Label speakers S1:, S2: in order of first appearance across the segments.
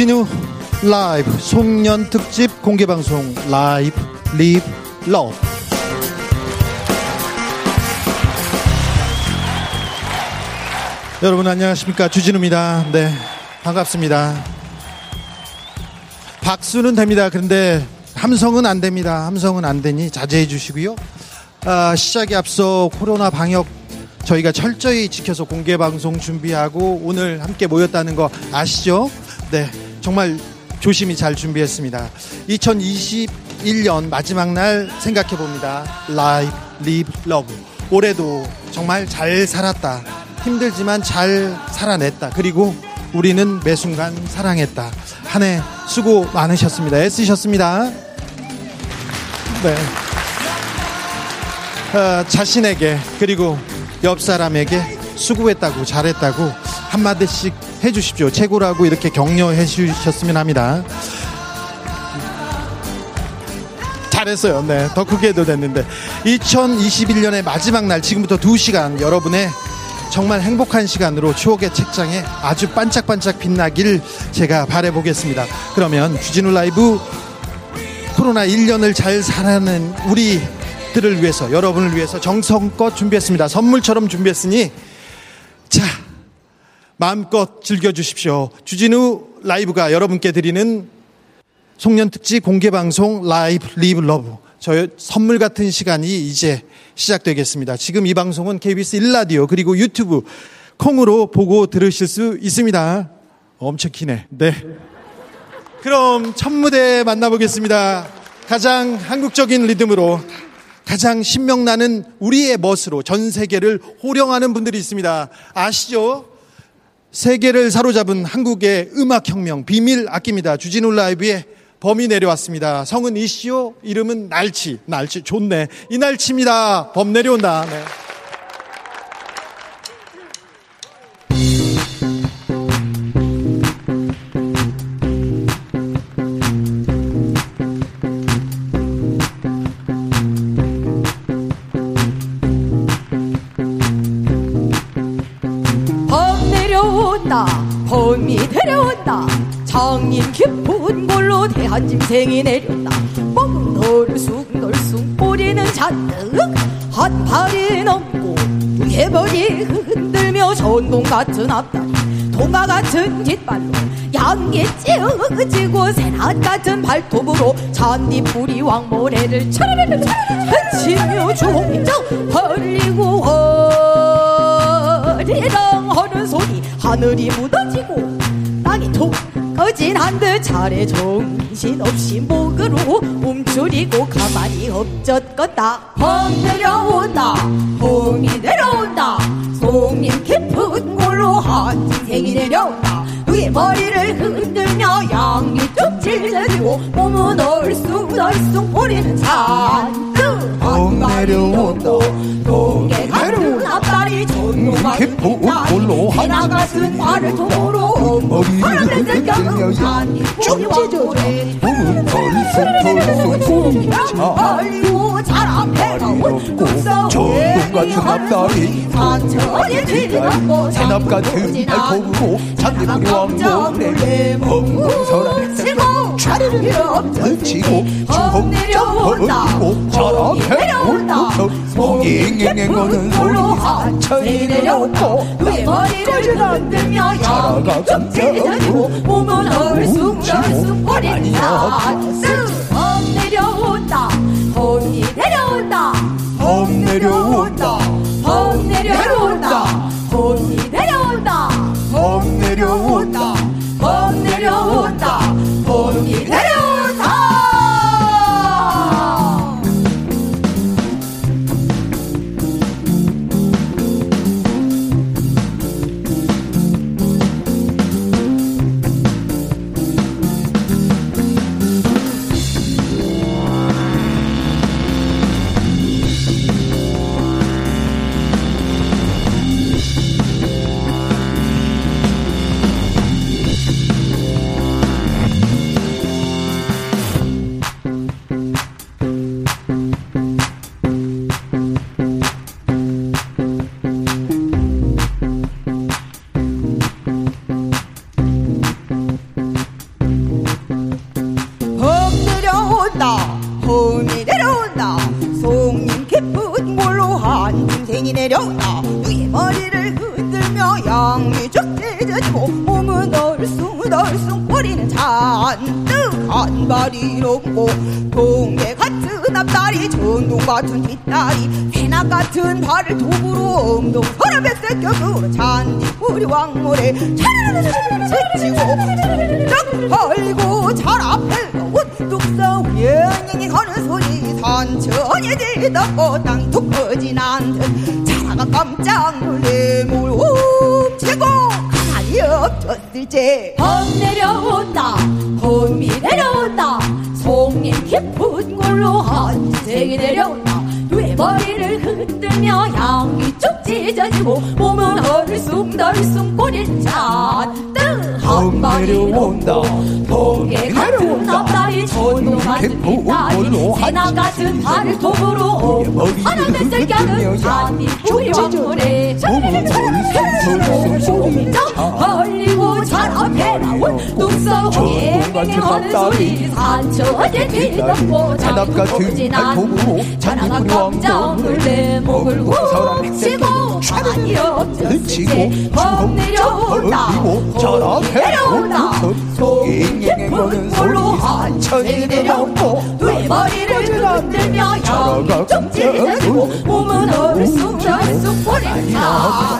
S1: 주진우 라이브 송년 특집 공개 방송 라이브 립 러브 여러분 안녕하십니까 주진우입니다. 네 반갑습니다. 박수는 됩니다. 그런데 함성은 안 됩니다. 함성은 안 되니 자제해 주시고요. 아, 시작에 앞서 코로나 방역 저희가 철저히 지켜서 공개 방송 준비하고 오늘 함께 모였다는 거 아시죠? 네. 정말 조심히 잘 준비했습니다. 2021년 마지막 날 생각해 봅니다. Live, Live, Love. 올해도 정말 잘 살았다. 힘들지만 잘 살아냈다. 그리고 우리는 매 순간 사랑했다. 한 해 수고 많으셨습니다. 애쓰셨습니다. 네. 어, 자신에게 그리고 옆 사람에게 수고했다고 잘했다고 한마디씩 해주십시오. 최고라고 이렇게 격려해 주셨으면 합니다. 잘했어요. 네. 더 크게 해도 됐는데. 2021년의 마지막 날, 지금부터 2시간 여러분의 정말 행복한 시간으로 추억의 책장에 아주 반짝반짝 빛나길 제가 바래보겠습니다. 그러면 주진우 라이브 코로나 1년을 잘 살아낸 우리들을 위해서, 여러분을 위해서 정성껏 준비했습니다. 선물처럼 준비했으니, 자, 마음껏 즐겨주십시오. 주진우 라이브가 여러분께 드리는 송년특집 공개방송 라이브 리브 러브 저의 선물 같은 시간이 이제 시작되겠습니다. 지금 이 방송은 KBS 1라디오 그리고 유튜브 콩으로 보고 들으실 수 있습니다. 엄청 기네. 네. 그럼 첫 무대 만나보겠습니다. 가장 한국적인 리듬으로 가장 신명나는 우리의 멋으로 전 세계를 호령하는 분들이 있습니다. 아시죠? 세계를 사로잡은 한국의 음악혁명 비밀 악기입니다. 주진우 라이브의 범이 내려왔습니다. 성은 이시오 이름은 날치. 날치 좋네. 이 날치입니다. 범 내려온다. 네.
S2: 태생이 내렸다뻥널쑥널쑥뿌리는 잔뜩 한 발이 넘고 해머이 흔들며 전동 같은 앞다리 도마 같은 뒷발로 양이 찌어지고 새낫 같은 발톱으로 잔디뿌리 왕모래를 차르르르 치며 주 종정 헐리고 허리렁 허는 소리 하늘이 무너지고 땅이 툭 어진한듯 차례 정신없이 목으로 움츠리고 가만히 엎젖겄다 펑 내려온다 홍이 내려온다 송님 깊은 골로 한생이 내려온다 위의 머리를 흔들며 양이 쭉질러지고 몸은 얼쑥 얼쑥 우리는 잔뜩 안 내려온다 동해 이렇게 보로 나가슴 발을 도로 머리를 흔들며 쭉찢어져 몸은 털썩 털썩 잘안해가 웃고 전동같은 앞다리 산천이 뒤집고 새납같은 발톱으로 잔디뿌리 왕복 내 엉엉 서라 차르르 엎치고 주 내려온다 저렇게 내려온다 목이 갱갱거는 소리 하천이 내려온다왜 머리를 흔들며 저러가 점점고 몸은 얼숭얼숭 거린다 쓱 내려온다 봄이 내려온다 봄
S3: 내려온다
S2: 봄
S3: 내려온다 봄이 내려온다 봄
S2: 내려온다 아니 조용래 헐리고 잘 앞에 나온 눈썹에 하는 소리 산초에 빌던고 잔악 같은 도구 잔악 감정을 내 목을 우치고 아니 어쩌시게 범 내려올라 범 내려올라 속이 깊은 걸로 한천이 내려오고 머리를 흔들며 여기 쪽지를 잡고 몸은 얼쑥 얼쑥 버린다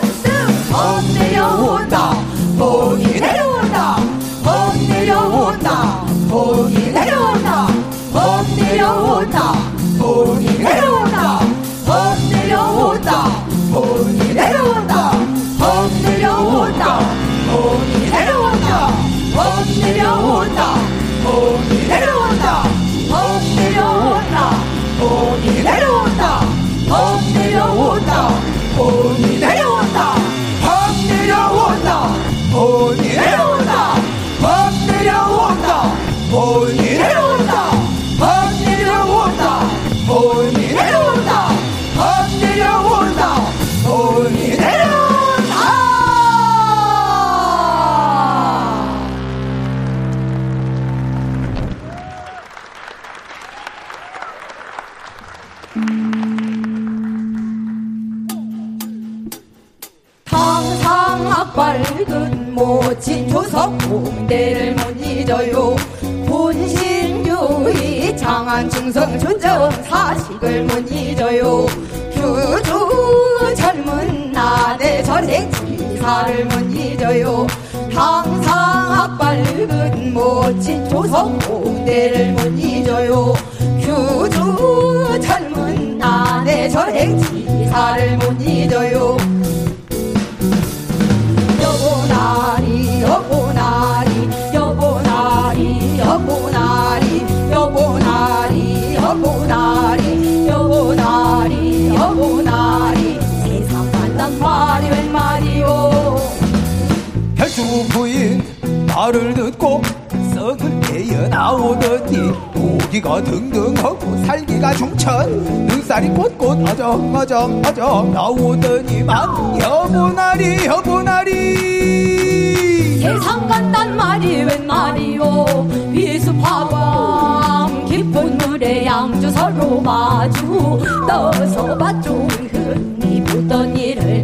S2: 어정어정 나오더니만 여보나리 여보나리 세상 간단 말이 웬 말이오 비수파광 깊은 물에 양주 서로 마주 떠서 밭중 흔히 보던 일을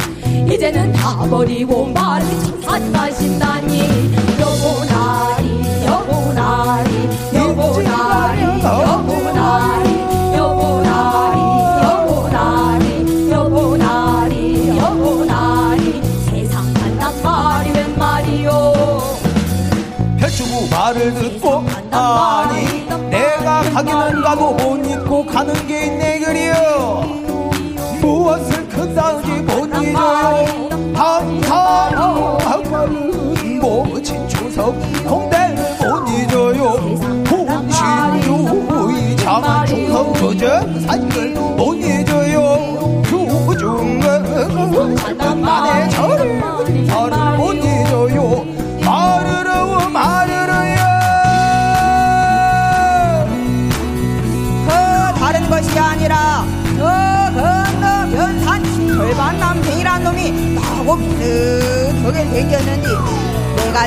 S2: 이제는 다 버리고 마참사산 가신다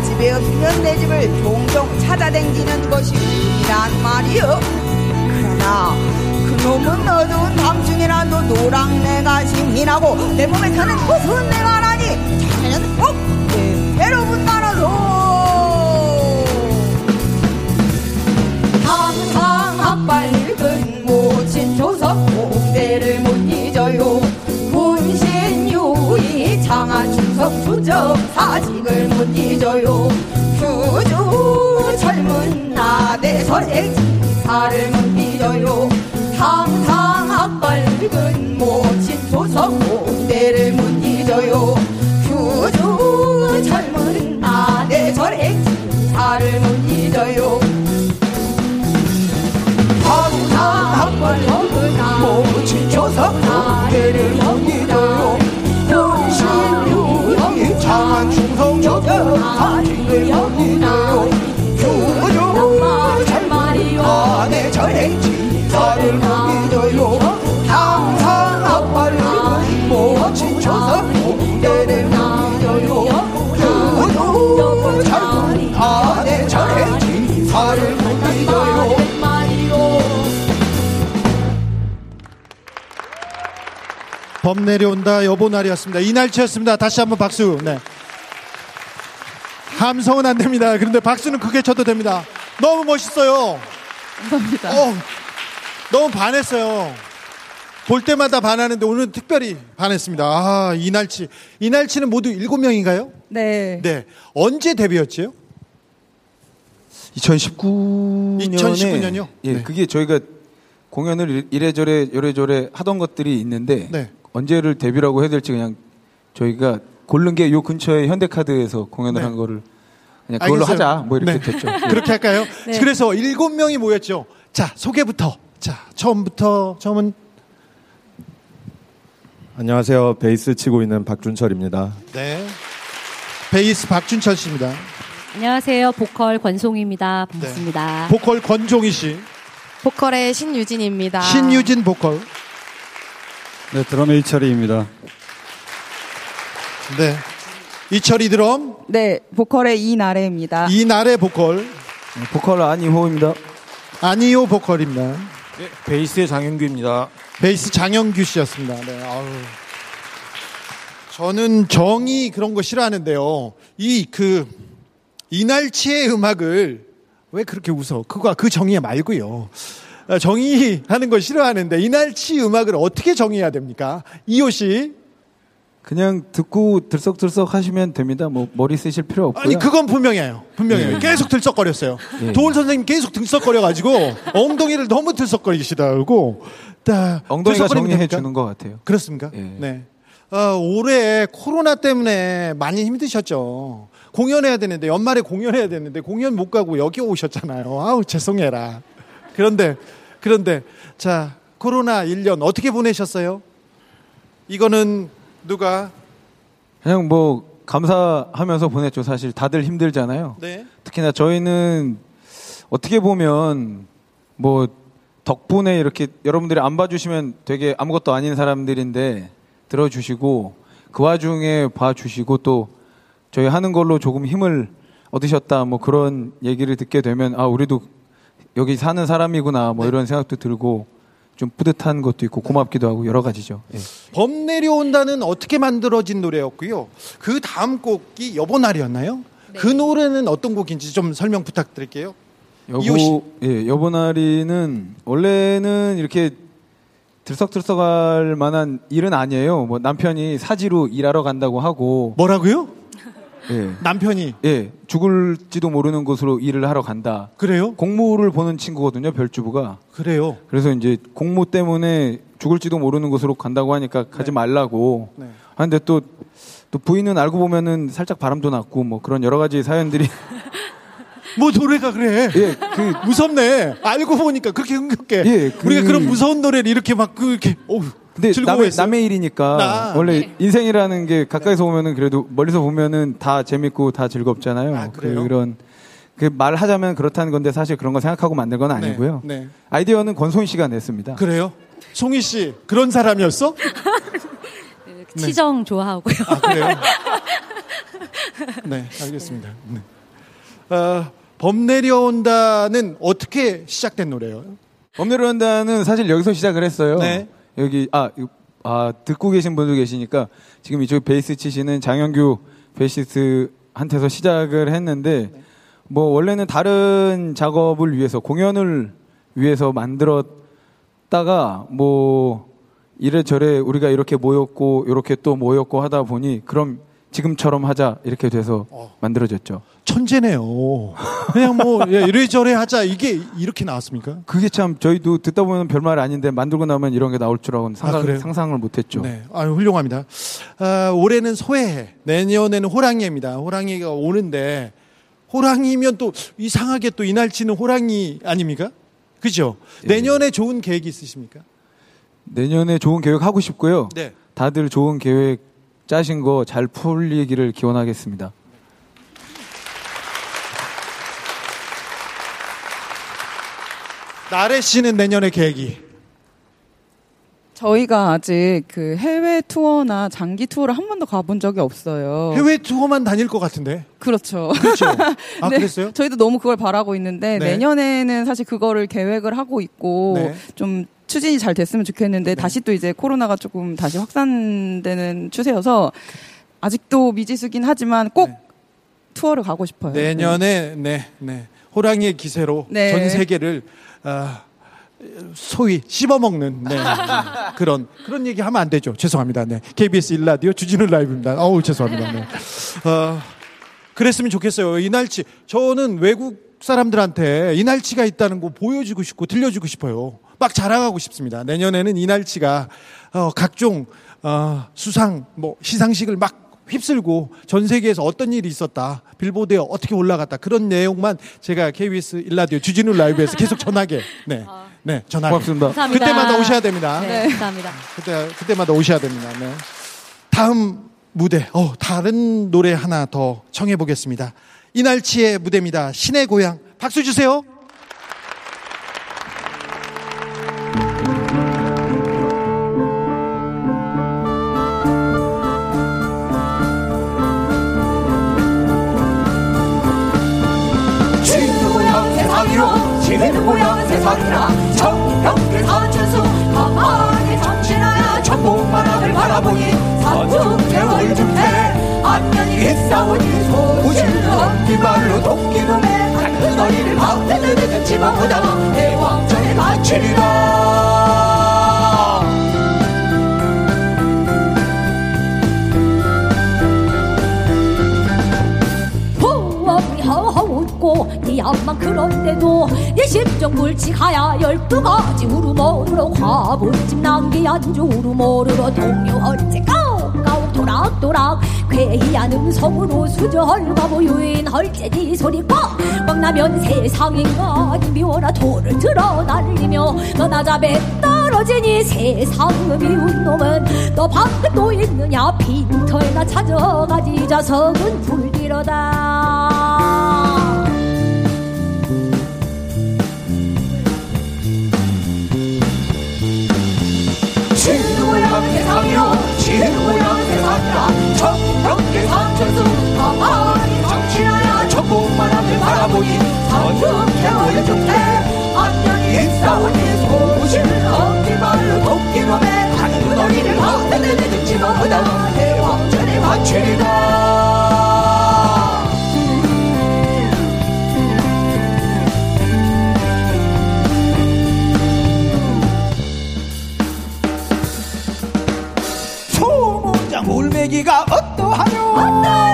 S2: 집에 없으면 내 집을 종종 찾아댕기는 것이 운이란 말이여 그러나 그놈은 어두운 밤중이라도 노랑내가 심이나고내 몸에 타는 무슨 내가 하니 자네는 꼭내 배로 분만라소 항상 앞발근 모친 조석 공대를 못 잊어요 문신 유이 장하춘석 수정 사직을 못 잊어요 주주 젊은 나대 선생님 발을 못 잊어요 항상 앞밝은 모친 조선 공대를 못 잊어요 주주 젊은 나대 선생님 발을 못 잊어요 항상 앞발은 모친 조선 공대를 못 잊어요 상한 충성 저도 다리를 버리네요 교조 잘말이 안에 잘했지 나를 버리네 범 내려온다 여보 날이었습니다. 이 날치였습니다. 다시 한번 박수. 네. 함성은 안 됩니다. 그런데 박수는 크게 쳐도 됩니다. 너무 멋있어요. 감사합니다. 어, 너무 반했어요. 볼 때마다 반하는데 오늘 특별히 반했습니다. 아, 이날치. 이날치는 모두 일곱 명인가요 네. 네. 언제 데뷔였지요? 2019년에 2019년이요? 예, 네. 그게 저희가 공연을 이래저래 요래저래 하던 것들이 있는데 네. 언제를 데뷔라고 해야 될지 그냥 저희가 고른 게 요 근처에 현대카드에서 공연을 네. 한 거를 그냥 그걸로 알겠어요. 하자 뭐 이렇게 네. 됐죠. 그렇게 할까요? 네. 그래서 일곱 명이 모였죠. 자 소개부터 자 처음부터 처음은 안녕하세요 베이스 치고 있는 박준철입니다. 네 베이스 박준철 씨입니다. 안녕하세요 보컬 권송입니다. 반갑습니다. 네. 보컬 권종희 씨. 보컬의 신유진입니다. 신유진 보컬. 네, 드럼의 이철이입니다. 네. 이철이 드럼. 네, 보컬의 이나래입니다. 이나래 보컬. 네, 보컬 안이호입니다. 안이호 보컬입니다. 네, 베이스의 장영규입니다. 베이스 장영규 씨였습니다. 네, 아우. 저는 정이 그런 거 싫어하는데요. 이 그 이날치의 음악을 왜 그렇게 웃어? 그거 그 정의 말고요. 어, 정의하는 걸 싫어하는데 이날치 음악을 어떻게 정의해야 됩니까? 이옷이 그냥 듣고 들썩들썩 하시면 됩니다. 뭐 머리 쓰실 필요 없고요. 아니 그건 분명해요. 분명해요. 예. 계속 들썩거렸어요. 예. 도훈 선생님 계속 들썩거려 가지고 엉덩이를 너무 들썩거리시더라고. 엉덩이가 정리해 주는 것 같아요. 그렇습니까? 예. 네. 어, 올해 코로나 때문에 많이 힘드셨죠. 공연해야 되는데 연말에 공연해야 되는데 공연 못 가고 여기
S4: 오셨잖아요. 아우 죄송해라. 그런데 그런데 자, 코로나 1년 어떻게 보내셨어요? 이거는 누가 그냥 뭐 감사하면서 보냈죠. 사실 다들 힘들잖아요. 네. 특히나 저희는 어떻게 보면 뭐 덕분에 이렇게 여러분들이 안 봐주시면 되게 아무것도 아닌 사람들인데 들어주시고 그 와중에 봐주시고 또 저희 하는 걸로 조금 힘을 얻으셨다 뭐 그런 얘기를 듣게 되면 아 우리도 여기 사는 사람이구나 뭐 이런 생각도 들고 좀 뿌듯한 것도 있고 고맙기도 하고 여러 가지죠. 예. 범 내려온다는 어떻게 만들어진 노래였고요. 그 다음 곡이 여보 날이었나요? 네. 그 노래는 어떤 곡인지 좀 설명 부탁드릴게요. 여보 예, 여보 나리는 원래는 이렇게 들썩들썩할 만한 일은 아니에요. 뭐 남편이 사지로 일하러 간다고 하고 뭐라고요? 예. 남편이 예 죽을지도 모르는 곳으로 일을 하러 간다. 그래요? 공모를 보는 친구거든요 별주부가. 그래요. 그래서 이제 공모 때문에 죽을지도 모르는 곳으로 간다고 하니까 가지 네. 말라고. 네. 하는데 또 또 부인은 알고 보면은 살짝 바람도 났고 뭐 그런 여러 가지 사연들이. 뭐 노래가 그래. 예, 그 무섭네. 알고 보니까 그렇게 흥겹게. 예, 그... 우리가 그런 무서운 노래를 이렇게 막 그렇게 어우 근데 남의, 남의, 일이니까 나. 원래 네. 인생이라는 게 네. 가까이서 보면은 그래도 멀리서 보면은 다 재밌고 다 즐겁잖아요. 아, 그 그래요? 그런 그 말하자면 그렇다는 건데 사실 그런 거 생각하고 만든 건 네. 아니고요. 네, 네. 아이디어는 권송희 씨가 냈습니다. 그래요? 송희 씨 그런 사람이었어? 치정 네. 좋아하고요. 아, 그래요? 네, 알겠습니다. 네. 어, 범 내려온다는 어떻게 시작된 노래예요? 범 내려온다는 사실 여기서 시작을 했어요. 네. 여기 아, 아 듣고 계신 분도 계시니까 지금 이쪽 베이스 치시는 장영규 베이시스한테서 시작을 했는데 네. 뭐 원래는 다른 작업을 위해서 공연을 위해서 만들었다가 뭐 이래저래 우리가 이렇게 모였고 이렇게 또 모였고 하다 보니 그럼 지금처럼 하자 이렇게 돼서 어. 만들어졌죠. 천재네요. 그냥 뭐 예, 이래저래 하자 이게 이렇게 나왔습니까? 그게 참 저희도 듣다 보면 별말 아닌데 만들고 나면 이런 게 나올 줄알고는 아, 상상, 을 못했죠. 네, 아유 훌륭합니다. 아, 올해는 소해해, 내년에는 호랑이입니다. 호랑이가 오는데 호랑이면 또 이상하게 또 이날치는 호랑이 아닙니까? 그죠? 예. 내년에 예. 좋은 계획이 있으십니까? 내년에 좋은 계획 하고 싶고요. 네. 다들 좋은 계획 짜신 거 잘 풀리기를 기원하겠습니다. 나래 씨는 내년의 계획이? 저희가 아직 그 해외 투어나 장기 투어를 한 번도 가본 적이 없어요. 해외 투어만 다닐 것 같은데? 그렇죠. 그렇죠. 아, 네, 그랬어요? 저희도 너무 그걸 바라고 있는데, 네. 내년에는 사실 그거를 계획을 하고 있고, 네. 좀 추진이 잘 됐으면 좋겠는데, 네. 다시 또 이제 코로나가 조금 다시 확산되는 추세여서, 아직도 미지수긴 하지만 꼭 네. 투어를 가고 싶어요. 내년에, 네, 네. 네. 호랑이의 기세로 전 세계를 아, 소위 씹어먹는 네, 그런 그런 얘기 하면 안 되죠. 죄송합니다. 네. KBS 일라디오 주진우 라이브입니다. 어우 죄송합니다. 네. 어, 그랬으면 좋겠어요. 이날치 저는 외국 사람들한테 이날치가 있다는 거 보여주고 싶고 들려주고 싶어요. 막 자랑하고 싶습니다. 내년에는 이날치가 어, 각종 어, 수상 뭐 시상식을 막 휩쓸고 전 세계에서 어떤 일이 있었다. 빌보드에 어떻게 올라갔다. 그런 내용만 제가 KBS 일라디오 주진우 라이브에서 계속 전하게. 네. 아. 네, 전하게. 고맙습니다. 감사합니다. 그때마다 오셔야 됩니다. 네, 네, 감사합니다. 그때 그때마다 오셔야 됩니다. 네. 다음 무대. 어, 다른 노래 하나 더 청해 보겠습니다. 이날치의 무대입니다. 신의 고향. 박수 주세요. 나는 성으로 수절가보 유인헐제니소리꽉 망나면 세상인간 미워라 돌을 들어 날리며 너나 잡에 떨어지니 세상 미운 놈은 너방에또 있느냐 빈터에나 찾아가지 자석은 불길어다 만 하늘 바라보니 선명해 오좋게 안녕히 싸우니 소문을 얻기 말을 돕기 놈에 하늘은 어디를 어디를 내지 너보다 해왕전의 화출이다 매기가 어떠하뇨? 어떠하뇨?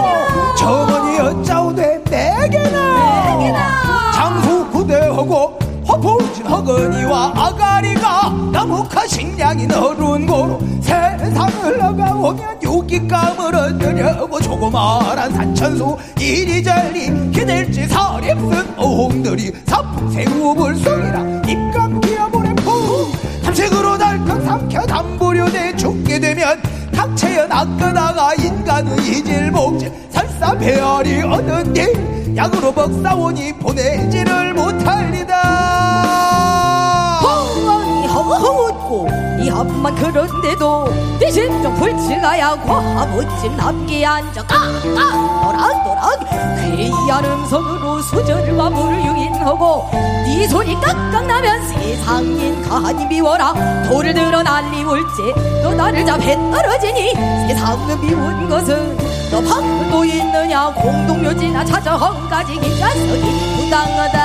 S4: 와 아가리가 나무카 식량이 너른 고로 세상을 나가오면 육기감을 얻으려고 조그마한 산천수 이리저리 기댈지 사립은 어홍들이 사풍새우 물소리라 입감기어보래 푹 탐색으로 달떡 삼켜 담보려대 죽게 되면 탁채연 악근아가 인간의 이질목질 살사배열이 얻은 일 약으로 먹사오니 보내지를 못할리다 없고 이 앞만 그런데도 대신 좀 불친하야 과부집남기 앉아 까까노랑노랑 괴이아름성으로 수절과 물유인하고 네 손이 깍깍 나면 세상인 가니 미워라 돌을 들어 날리울지 너 나를 잡해 떨어지니 세상은 미운 것은 너 방도 있느냐 공동묘지나 찾아 헝가지 기자석이 부당하다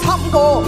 S4: 삼고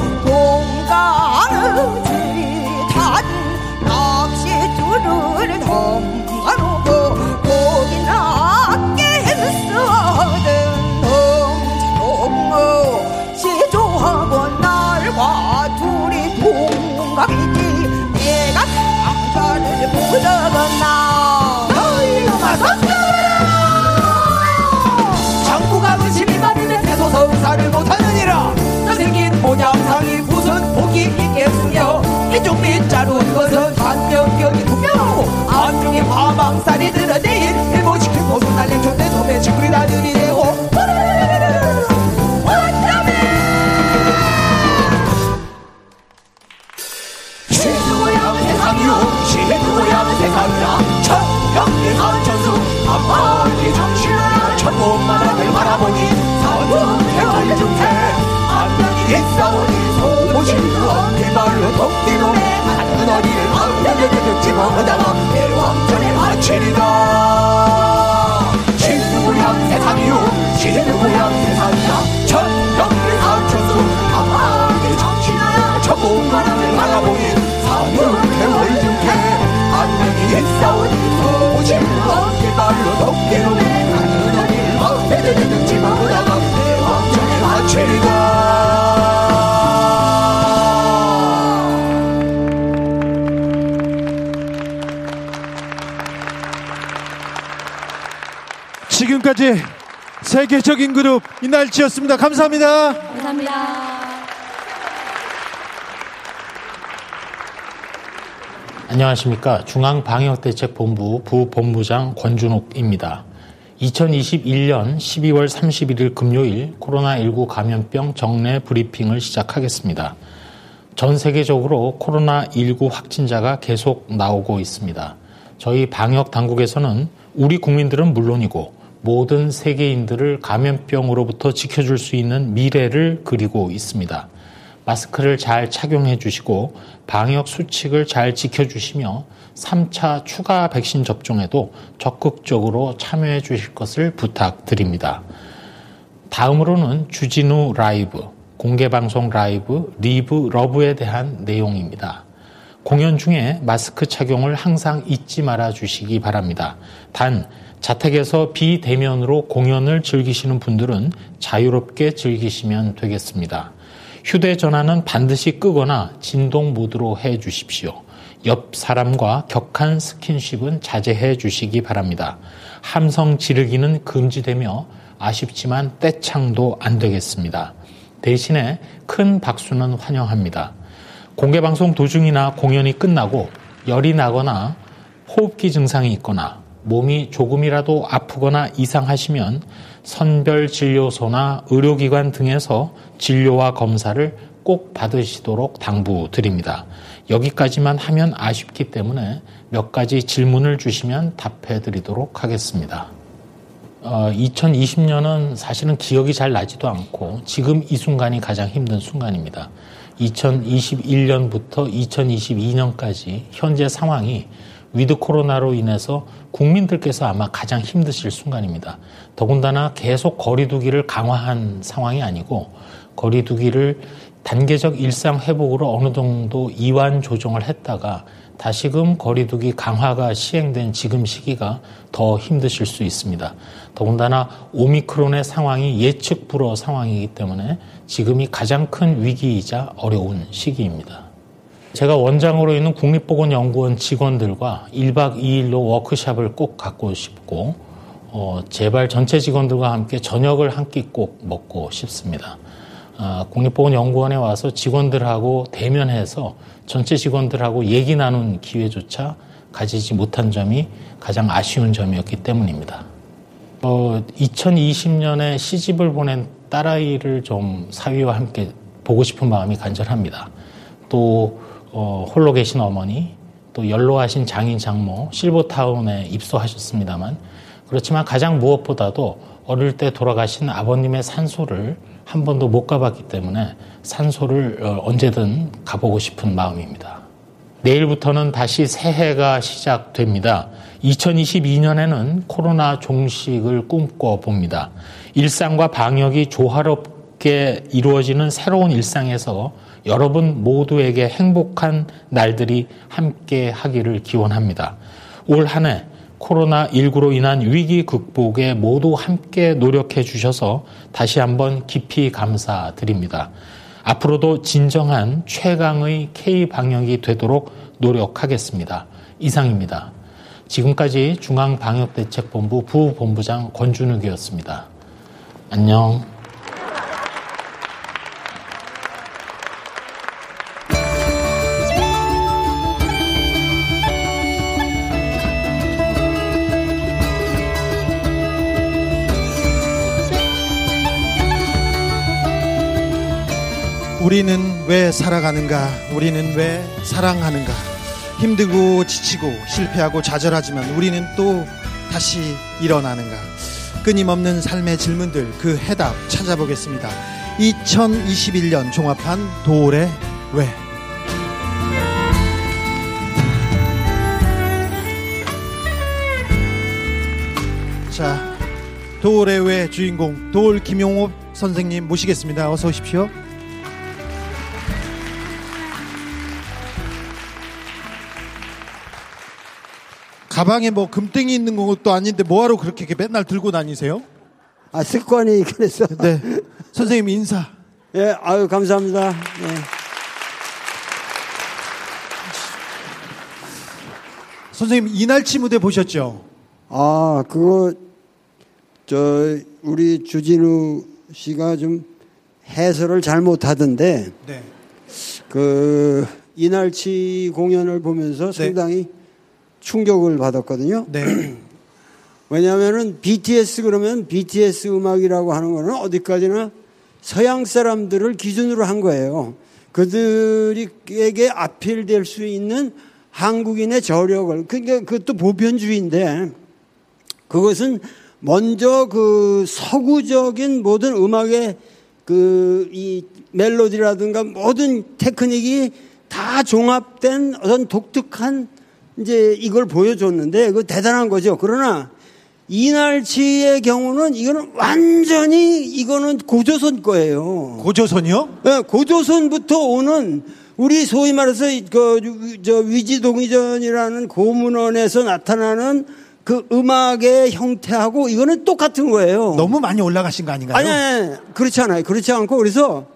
S5: 밑자루 이것은 반면격이 분명안중에화망살이 드러내인 일본식킨 옷을 날린 존대 소매 지구리 다들이 되고 시구야 세상이야 천경대사 전수 반팔이 정신을 천국만을 바라보니 사원 중태 원리 중태 안명이 있사오니 오신다 이발로 독띠놈의 한 너리를 아무데 집어다가 대왕전에 바치리다 진우양 세상이요 진우양 세상이야 전력을 갖춰서 가만히 정신하여 저 공간을 바라보니 사물개월 중 안녕히 있사오니 오신다 이발로 독띠놈의 한 너리를 아무데 집어다가 대왕전에 바치리다
S6: 지금까지 세계적인 그룹 이날치였습니다. 감사합니다. 감사합니다.
S7: 안녕하십니까. 중앙방역대책본부 부본부장 권준욱입니다. 2021년 12월 31일 금요일 코로나19 감염병 정례 브리핑을 시작하겠습니다. 전 세계적으로 코로나19 확진자가 계속 나오고 있습니다. 저희 방역 당국에서는 우리 국민들은 물론이고 모든 세계인들을 감염병으로부터 지켜줄 수 있는 미래를 그리고 있습니다. 마스크를 잘 착용해 주시고 방역 수칙을 잘 지켜주시며 3차 추가 백신 접종에도 적극적으로 참여해 주실 것을 부탁드립니다. 다음으로는 주진우 라이브, 공개방송 라이브, 리브 러브에 대한 내용입니다. 공연 중에 마스크 착용을 항상 잊지 말아 주시기 바랍니다. 단, 자택에서 비대면으로 공연을 즐기시는 분들은 자유롭게 즐기시면 되겠습니다. 휴대전화는 반드시 끄거나 진동 모드로 해 주십시오. 옆 사람과 격한 스킨십은 자제해 주시기 바랍니다. 함성 지르기는 금지되며 아쉽지만 떼창도 안 되겠습니다. 대신에 큰 박수는 환영합니다. 공개방송 도중이나 공연이 끝나고 열이 나거나 호흡기 증상이 있거나 몸이 조금이라도 아프거나 이상하시면 선별진료소나 의료기관 등에서 진료와 검사를 꼭 받으시도록 당부드립니다. 여기까지만 하면 아쉽기 때문에 몇 가지 질문을 주시면 답해 드리도록 하겠습니다. 어, 2020년은 사실은 기억이 잘 나지도 않고 지금 이 순간이 가장 힘든 순간입니다. 2021년부터 2022년까지 현재 상황이 위드 코로나로 인해서 국민들께서 아마 가장 힘드실 순간입니다. 더군다나 계속 거리두기를 강화한 상황이 아니고 거리두기를 단계적 일상 회복으로 어느 정도 이완 조정을 했다가 다시금 거리두기 강화가 시행된 지금 시기가 더 힘드실 수 있습니다. 더군다나 오미크론의 상황이 예측 불허 상황이기 때문에 지금이 가장 큰 위기이자 어려운 시기입니다. 제가 원장으로 있는 국립보건연구원 직원들과 1박 2일로 워크샵을 꼭 갖고 싶고 어, 제발 전체 직원들과 함께 저녁을 한 끼 꼭 먹고 싶습니다. 아, 국립보건연구원에 와서 직원들하고 대면해서 전체 직원들하고 얘기 나눈 기회조차 가지지 못한 점이 가장 아쉬운 점이었기 때문입니다. 어, 2020년에 시집을 보낸 딸아이를 좀 사위와 함께 보고 싶은 마음이 간절합니다. 또 어, 홀로 계신 어머니, 또 연로하신 장인 장모, 실버타운에 입소하셨습니다만 그렇지만 가장 무엇보다도 어릴 때 돌아가신 아버님의 산소를 한 번도 못 가봤기 때문에 산소를 어, 언제든 가보고 싶은 마음입니다. 내일부터는 다시 새해가 시작됩니다. 2022년에는 코로나 종식을 꿈꿔봅니다. 일상과 방역이 조화롭게 이루어지는 새로운 일상에서 여러분 모두에게 행복한 날들이 함께 하기를 기원합니다. 올한해 코로나19로 인한 위기 극복에 모두 함께 노력해 주셔서 다시 한번 깊이 감사드립니다. 앞으로도 진정한 최강의 K-방역이 되도록 노력하겠습니다. 이상입니다. 지금까지 중앙방역대책본부 부본부장 권준욱이었습니다. 안녕.
S6: 우리는 왜 살아가는가? 우리는 왜 사랑하는가? 힘들고 지치고 실패하고 좌절하지만 우리는 또 다시 일어나는가? 끊임없는 삶의 질문들 그 해답 찾아보겠습니다. 2021년 종합한 도올의 왜? 자, 도올의 왜 주인공 도올 김용호 선생님 모시겠습니다. 어서 오십시오. 가방에 뭐 금땡이 있는 것도 아닌데 뭐하러 그렇게 맨날 들고 다니세요?
S8: 아 습관이 그래서.
S6: 네. 선생님 인사.
S8: 예,
S6: 네,
S8: 아유 감사합니다. 네.
S6: 선생님 이날치 무대 보셨죠?
S8: 아 그거 저 우리 주진우 씨가 좀 해설을 잘 못하던데.
S6: 네.
S8: 그 이날치 공연을 보면서 네. 상당히. 충격을 받았거든요.
S6: 네.
S8: 왜냐하면은 BTS 그러면 BTS 음악이라고 하는 거는 어디까지나 서양 사람들을 기준으로 한 거예요. 그들에게 아필될 수 있는 한국인의 저력을 그러니까 그것도 보편주의인데 그것은 먼저 그 서구적인 모든 음악의 그 이 멜로디라든가 모든 테크닉이 다 종합된 어떤 독특한 이제 이걸 보여줬는데 그 대단한 거죠. 그러나 이날치의 경우는 이거는 완전히 이거는 고조선 거예요.
S6: 고조선이요?
S8: 네, 고조선부터 오는 우리 소위 말해서 그 저 위지동의전이라는 고문원에서 나타나는 그 음악의 형태하고 이거는 똑같은 거예요.
S6: 너무 많이 올라가신 거 아닌가요? 아니,
S8: 아니 그렇지 않아요. 그렇지 않고 그래서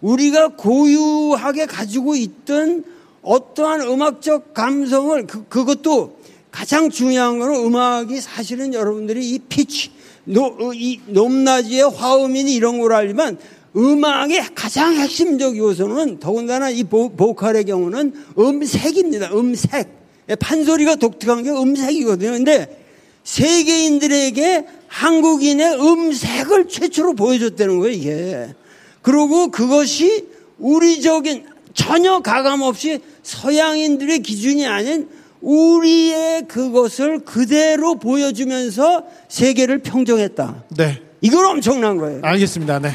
S8: 우리가 고유하게 가지고 있던 어떠한 음악적 감성을 그, 그것도 가장 중요한 거는 음악이 사실은 여러분들이 이 피치, 노, 이 높낮이의 화음이니 이런 걸 알지만 음악의 가장 핵심적 요소는 더군다나 이 보, 보컬의 경우는 음색입니다. 음색. 예, 판소리가 독특한 게 음색이거든요. 근데 세계인들에게 한국인의 음색을 최초로 보여줬다는 거예요, 이게. 그리고 그것이 우리적인 전혀 가감 없이 서양인들의 기준이 아닌 우리의 그것을 그대로 보여주면서 세계를 평정했다.
S6: 네.
S8: 이건 엄청난 거예요.
S6: 알겠습니다. 네.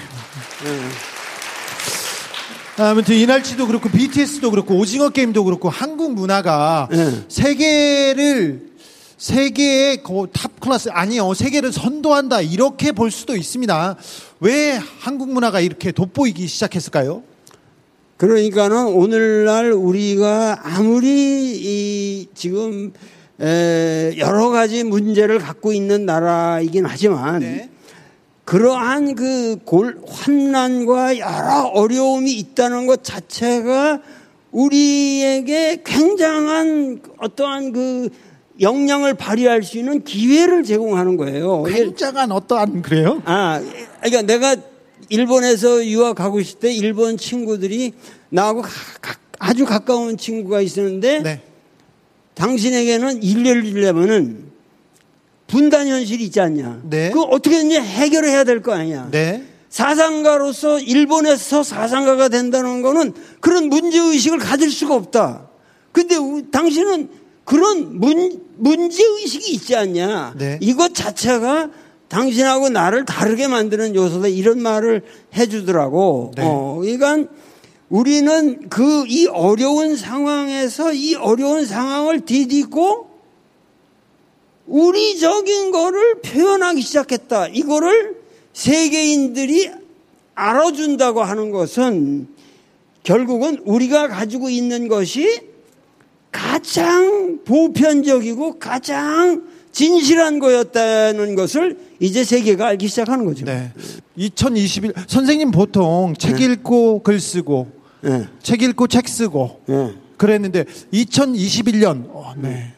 S6: 네. 아무튼 이날치도 그렇고 BTS도 그렇고 오징어 게임도 그렇고 한국 문화가 네. 세계를 세계의 탑 클래스 아니요 세계를 선도한다 이렇게 볼 수도 있습니다. 왜 한국 문화가 이렇게 돋보이기 시작했을까요?
S8: 그러니까는 오늘날 우리가 아무리 이 지금 에 여러 가지 문제를 갖고 있는 나라이긴 하지만 네. 그러한 그 골, 환난과 여러 어려움이 있다는 것 자체가 우리에게 굉장한 어떠한 그 역량을 발휘할 수 있는 기회를 제공하는 거예요.
S6: 굉장한 어떠한 그래요?
S8: 아, 그러니까 내가 일본에서 유학 가고 있을 때 일본 친구들이 나하고 가, 가, 아주 가까운 친구가 있었는데 네. 당신에게는 일렬 주려면은 분단 현실이 있지 않냐.
S6: 네.
S8: 그 어떻게든지 해결을 해야 될 거 아니야.
S6: 네.
S8: 사상가로서 일본에서 사상가가 된다는 거는 그런 문제 의식을 가질 수가 없다. 근데 당신은 그런 문, 문제 의식이 있지 않냐.
S6: 네.
S8: 이것 자체가 당신하고 나를 다르게 만드는 요소다 이런 말을 해주더라고.
S6: 네. 어,
S8: 그러니까 우리는 그 이 어려운 상황에서 이 어려운 상황을 디디고 우리적인 거를 표현하기 시작했다. 이거를 세계인들이 알아준다고 하는 것은 결국은 우리가 가지고 있는 것이 가장 보편적이고 가장 진실한 거였다는 것을 이제 세계가 알기 시작하는 거죠.
S6: 네. 2021 선생님 보통 책 네. 읽고 글 쓰고 네. 책 읽고 책 쓰고 네. 그랬는데 2021년 어, 네.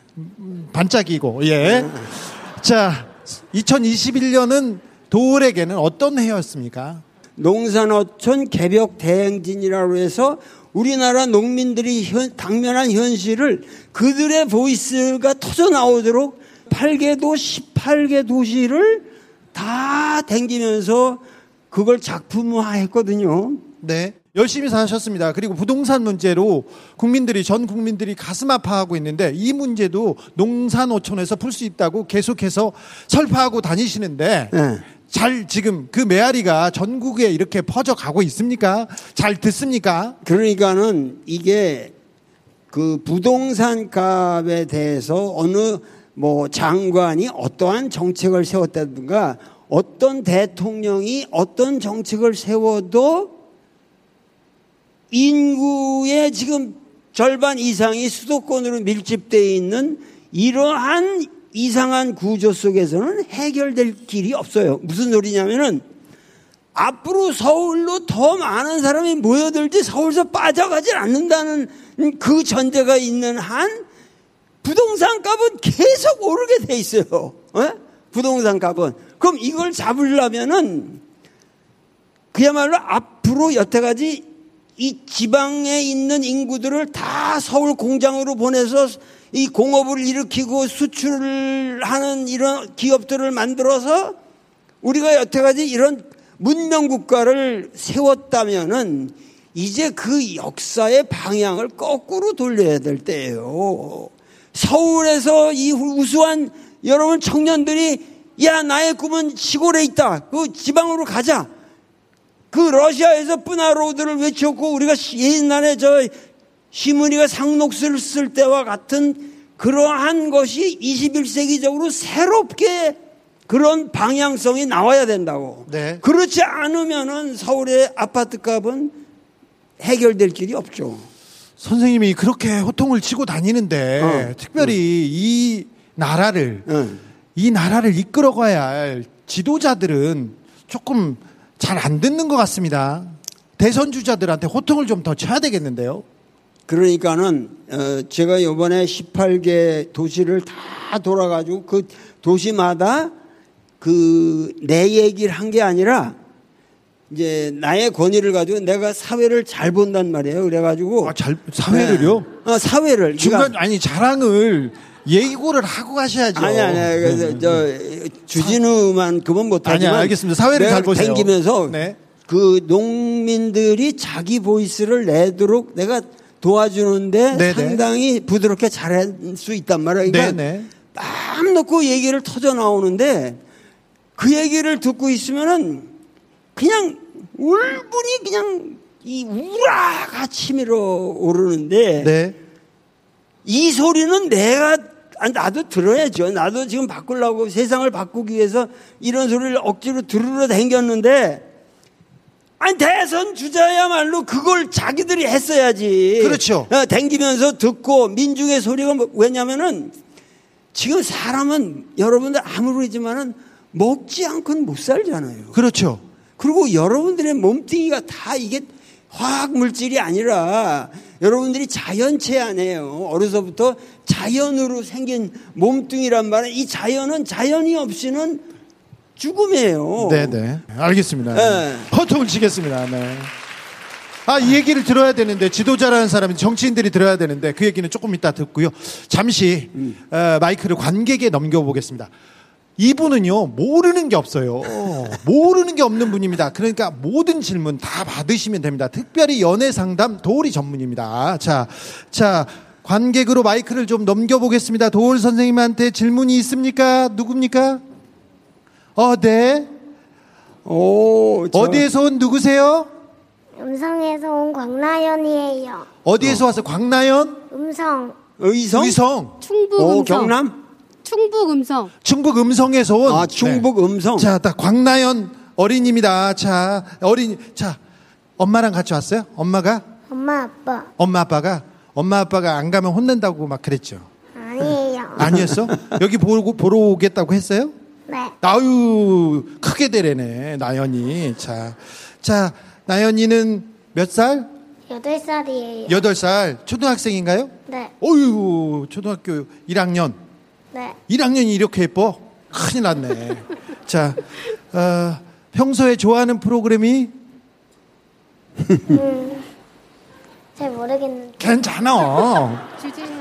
S6: 반짝이고 예. 자, 2021년은 도울에게는 어떤 해였습니까?
S8: 농산어촌 개벽 대행진이라고 해서 우리나라 농민들이 현, 당면한 현실을 그들의 보이스가 터져 나오도록 8개 도 18개 도시를 다 댕기면서 그걸 작품화 했거든요.
S6: 네. 열심히 사셨습니다. 그리고 부동산 문제로 국민들이 전 국민들이 가슴 아파하고 있는데 이 문제도 농산오촌에서 풀 수 있다고 계속해서 설파하고 다니시는데 네. 잘 지금 그 메아리가 전국에 이렇게 퍼져 가고 있습니까? 잘 듣습니까?
S8: 그러니까는 이게 그 부동산 값에 대해서 어느 뭐 장관이 어떠한 정책을 세웠다든가 어떤 대통령이 어떤 정책을 세워도 인구의 지금 절반 이상이 수도권으로 밀집되어 있는 이러한 이상한 구조 속에서는 해결될 길이 없어요. 무슨 소리냐면은 앞으로 서울로 더 많은 사람이 모여들지 서울서 에 빠져가질 않는다는 그 전제가 있는 한 부동산 값은 계속 오르게 돼 있어요. 에? 어? 부동산 값은. 그럼 이걸 잡으려면은 그야말로 앞으로 여태까지 이 지방에 있는 인구들을 다 서울 공장으로 보내서 이 공업을 일으키고 수출하는 이런 기업들을 만들어서 우리가 여태까지 이런 문명 국가를 세웠다면은 이제 그 역사의 방향을 거꾸로 돌려야 될 때예요. 서울에서 이 우수한 여러분 청년들이 야 나의 꿈은 시골에 있다. 그 지방으로 가자. 그 러시아에서 뿌나로드를 외쳤고 우리가 옛날에 저 시므니가 상록수를 쓸 때와 같은 그러한 것이 21세기적으로 새롭게 그런 방향성이 나와야 된다고.
S6: 네.
S8: 그렇지 않으면 서울의 아파트 값은 해결될 길이 없죠.
S6: 선생님이 그렇게 호통을 치고 다니는데 어, 특별히 어. 이 나라를 어. 이 나라를 이끌어가야 할 지도자들은 조금 잘 안 듣는 것 같습니다. 대선 주자들한테 호통을 좀 더 쳐야 되겠는데요.
S8: 그러니까는 어, 제가 요번에 18개 도시를 다 돌아가지고 그 도시마다 그 내 얘기를 한 게 아니라 이제 나의 권위를 가지고 내가 사회를 잘 본단 말이에요. 그래가지고
S6: 아잘 사회를요? 네.
S8: 어 사회를 그러니까
S6: 중간 그러니까, 아니 자랑을 예고를 하고 가셔야죠.
S8: 아니 아니 그래서 네, 네, 저 네. 주진우만그은 못하지만
S6: 아니 알겠습니다. 사회를 잘 보세요.
S8: 댕기면서 네. 그 농민들이 자기 보이스를 내도록 내가 도와주는데 네, 네. 상당히 부드럽게 잘할 수 있단 말이에요. 그러니까 막 놓고 얘기를 터져 나오는데 그 얘기를 듣고 있으면은 그냥 울분이 그냥 이 우라가 치밀어 오르는데 네. 이 소리는 내가 아, 나도 들어야죠. 나도 지금 바꾸려고 세상을 바꾸기 위해서 이런 소리를 억지로 들으러 다녔는데 아니 대선 주자야말로 그걸 자기들이 했어야지.
S6: 그렇죠.
S8: 어, 댕기면서 듣고 민중의 소리가 뭐, 왜냐면은 지금 사람은 여러분들 아무리지만은 먹지 않고는 못 살잖아요.
S6: 그렇죠.
S8: 그리고 여러분들의 몸뚱이가 다 이게 화학 물질이 아니라 여러분들이 자연체 아니에요 어려서부터 자연으로 생긴 몸뚱이란 말은 이 자연은 자연이 없이는 죽음이에요.
S6: 네네. 네. 알겠습니다. 네. 허통을 치겠습니다. 네. 아, 이 얘기를 들어야 되는데, 지도자라는 사람이 정치인들이 들어야 되는데, 그 얘기는 조금 이따 듣고요. 잠시 음. 어, 마이크를 관객에 넘겨보겠습니다. 이분은요, 모르는 게 없어요. 모르는 게 없는 분입니다. 그러니까 모든 질문 다 받으시면 됩니다. 특별히 연애 상담 도우리 전문입니다. 자, 자, 관객으로 마이크를 좀 넘겨보겠습니다. 도울 선생님한테 질문이 있습니까? 누굽니까? 어, 네. 저... 어디에서 온 누구세요?
S9: 음성에서 온 광나연이에요.
S6: 어디에서 어. 와서 광나연?
S9: 음성.
S6: 의성?
S10: 의성. 충북 오, 음성.
S6: 경남?
S10: 충북 음성.
S6: 충북 음성에서 온.
S8: 아, 충북 네. 음성.
S6: 자, 딱 광나연 어린입니다. 자, 어린, 자, 엄마랑 같이 왔어요? 엄마가?
S9: 엄마, 아빠.
S6: 엄마, 아빠가? 엄마, 아빠가 안 가면 혼낸다고 막 그랬죠?
S9: 아니에요. 네.
S6: 아니었어? 여기 보고, 보러 오겠다고 했어요?
S9: 네.
S6: 아유, 크게 되래네, 나연이. 자, 자, 나연이는 몇 살?
S9: 여 살이에요.
S6: 여살 초등학생인가요?
S9: 네.
S6: 어유 초등학교 1학년.
S9: 네.
S6: 1학년이 이렇게 예뻐? 큰일 났네. 자, 어, 평소에 좋아하는 프로그램이?
S9: 음, 잘 모르겠는데.
S6: 괜찮아.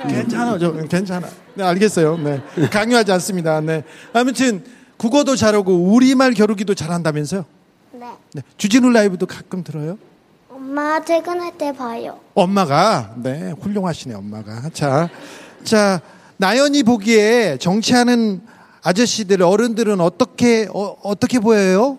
S6: 괜찮아. 저, 괜찮아. 네, 알겠어요. 네. 강요하지 않습니다. 네. 아무튼, 국어도 잘하고, 우리말 겨루기도 잘한다면서요?
S9: 네. 네.
S6: 주진우 라이브도 가끔 들어요?
S9: 엄마 퇴근할 때 봐요.
S6: 엄마가? 네. 훌륭하시네, 엄마가. 자, 자. 나연이 보기에 정치하는 아저씨들 어른들은 어떻게 어, 어떻게 보여요?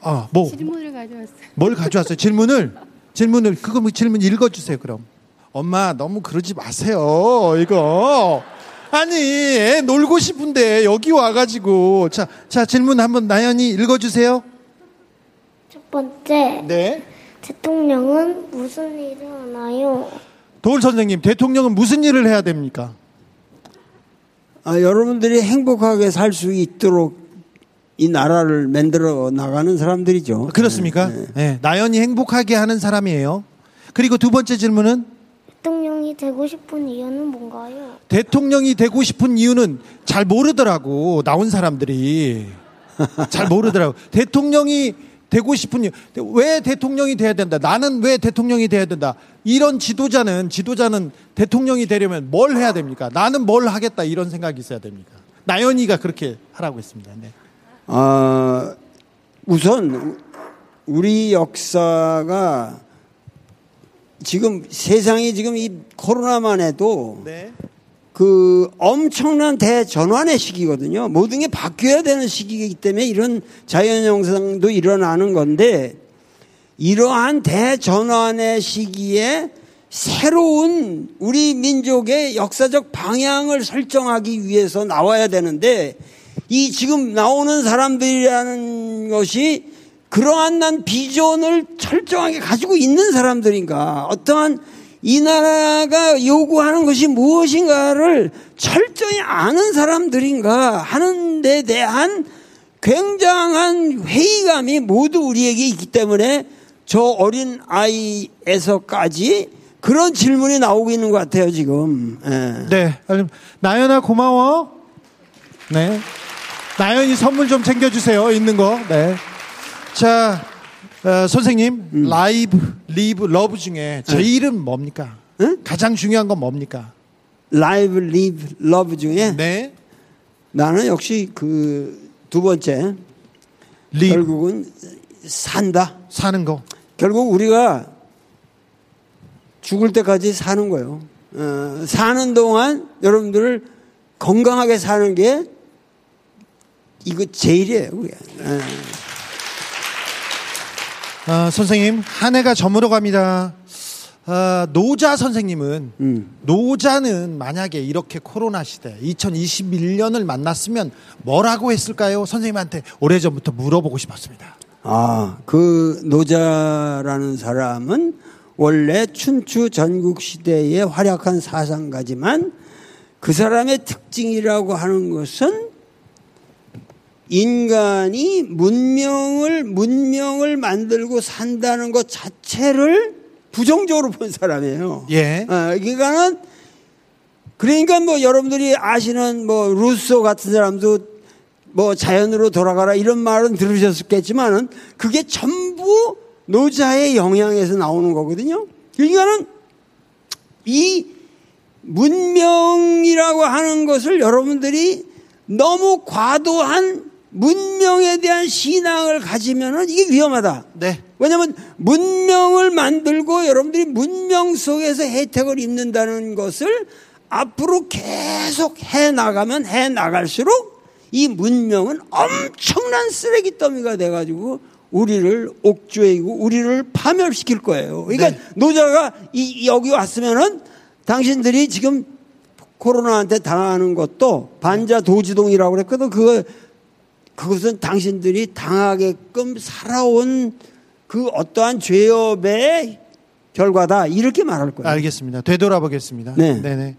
S10: 아, 뭐 질문을 가져왔어요.
S6: 뭘 가져왔어요? 질문을 질문을 그거 뭐 질문 읽어 주세요, 그럼. 엄마 너무 그러지 마세요. 이거 아니, 애 놀고 싶은데 여기 와 가지고 자, 자 질문 한번 나연이 읽어 주세요.
S9: 첫 번째. 네. 대통령은 무슨 일을 하나요?
S6: 도울 선생님, 대통령은 무슨 일을 해야 됩니까?
S8: 아, 여러분들이 행복하게 살 수 있도록 이 나라를 만들어 나가는 사람들이죠.
S6: 아, 그렇습니까? 네, 네. 네. 나연이 행복하게 하는 사람이에요. 그리고 두 번째 질문은
S9: 대통령이 되고 싶은 이유는 뭔가요?
S6: 대통령이 되고 싶은 이유는 잘 모르더라고 나온 사람들이 잘 모르더라고 대통령이 되고 싶은 왜 대통령이 돼야 된다. 나는 왜 대통령이 돼야 된다. 이런 지도자는 지도자는 대통령이 되려면 뭘 해야 됩니까? 나는 뭘 하겠다 이런 생각이 있어야 됩니까? 나연이가 그렇게 하라고 했습니다. 네.
S8: 어, 우선 우리 역사가 지금 세상이 지금 이 코로나만 해도 네. 그 엄청난 대전환의 시기거든요. 모든 게 바뀌어야 되는 시기이기 때문에 이런 자연형상도 일어나는 건데 이러한 대전환의 시기에 새로운 우리 민족의 역사적 방향을 설정하기 위해서 나와야 되는데 이 지금 나오는 사람들이라는 것이 그러한 난 비전을 철저하게 가지고 있는 사람들인가 어떠한 이 나라가 요구하는 것이 무엇인가를 철저히 아는 사람들인가 하는 데 대한 굉장한 회의감이 모두 우리에게 있기 때문에 저 어린 아이에서까지 그런 질문이 나오고 있는 것 같아요 지금.
S6: 예. 네, 나연아 고마워. 네, 나연이 선물 좀 챙겨주세요 있는 거. 네, 자. 어, 선생님 음. 라이브, 리브, 러브 중에 제일은 네. 뭡니까? 응? 네? 가장 중요한 건 뭡니까?
S8: 라이브, 리브, 러브 중에
S6: 네.
S8: 나는 역시 그 두 번째 리브. 결국은 산다.
S6: 사는 거.
S8: 결국 우리가 죽을 때까지 사는 거예요. 어, 사는 동안 여러분들을 건강하게 사는 게 이거 제일이에요. 그게. 에. 어.
S6: 아, 선생님 한 해가 저물어 갑니다. 아, 노자 선생님은 음. 노자는 만약에 이렇게 코로나 시대 2021년을 만났으면 뭐라고 했을까요? 선생님한테 오래전부터 물어보고 싶었습니다.
S8: 아, 그 노자라는 사람은 원래 춘추 전국 시대에 활약한 사상가지만 그 사람의 특징이라고 하는 것은 인간이 문명을 문명을 만들고 산다는 것 자체를 부정적으로 본 사람이에요.
S6: 예. 어,
S8: 그러니까는 그러니까 뭐 여러분들이 아시는 뭐 루소 같은 사람도 뭐 자연으로 돌아가라 이런 말은 들으셨겠지만은 그게 전부 노자의 영향에서 나오는 거거든요. 그러니까는 이 문명이라고 하는 것을 여러분들이 너무 과도한 문명에 대한 신앙을 가지면은 이게 위험하다.
S6: 네.
S8: 왜냐하면 문명을 만들고 여러분들이 문명 속에서 혜택을 입는다는 것을 앞으로 계속 해 나가면 해 나갈수록 이 문명은 엄청난 쓰레기 더미가 돼가지고 우리를 옥죄이고 우리를 파멸시킬 거예요. 그러니까 네. 노자가 이, 여기 왔으면은 당신들이 지금 코로나한테 당하는 것도 반자 도지동이라고 그랬거든. 그거 그것은 당신들이 당하게끔 살아온 그 어떠한 죄업의 결과다. 이렇게 말할 거예요.
S6: 알겠습니다. 되돌아보겠습니다. 네. 네네.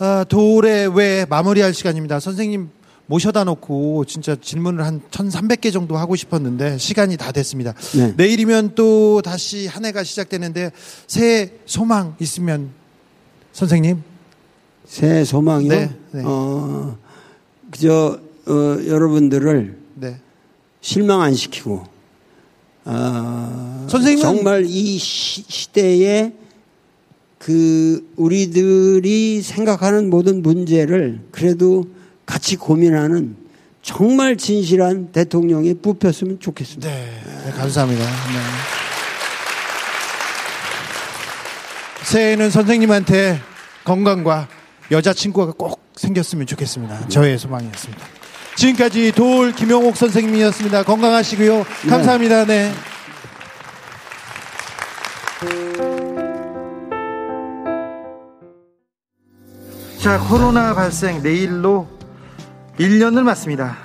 S6: 아, 돌에 왜 마무리할 시간입니다. 선생님 모셔다 놓고 진짜 질문을 한 1300개 정도 하고 싶었는데 시간이 다 됐습니다. 네. 내일이면 또 다시 한 해가 시작되는데 새 소망 있으면 선생님?
S8: 새 소망이요? 네. 네. 어, 그저 어, 여러분들을 네. 실망 안 시키고 어, 아, 선생님 정말 이 시, 시대에 그 우리들이 생각하는 모든 문제를 그래도 같이 고민하는 정말 진실한 대통령이 뽑혔으면 좋겠습니다.
S6: 네, 네 감사합니다. 네. 새해에는 선생님한테 건강과 여자친구가 꼭 생겼으면 좋겠습니다. 저의 소망이었습니다. 지금까지 도울 김영옥 선생님이었습니다. 건강하시고요. 네. 감사합니다. 네. 자, 코로나 발생 내일로 1년을 맞습니다.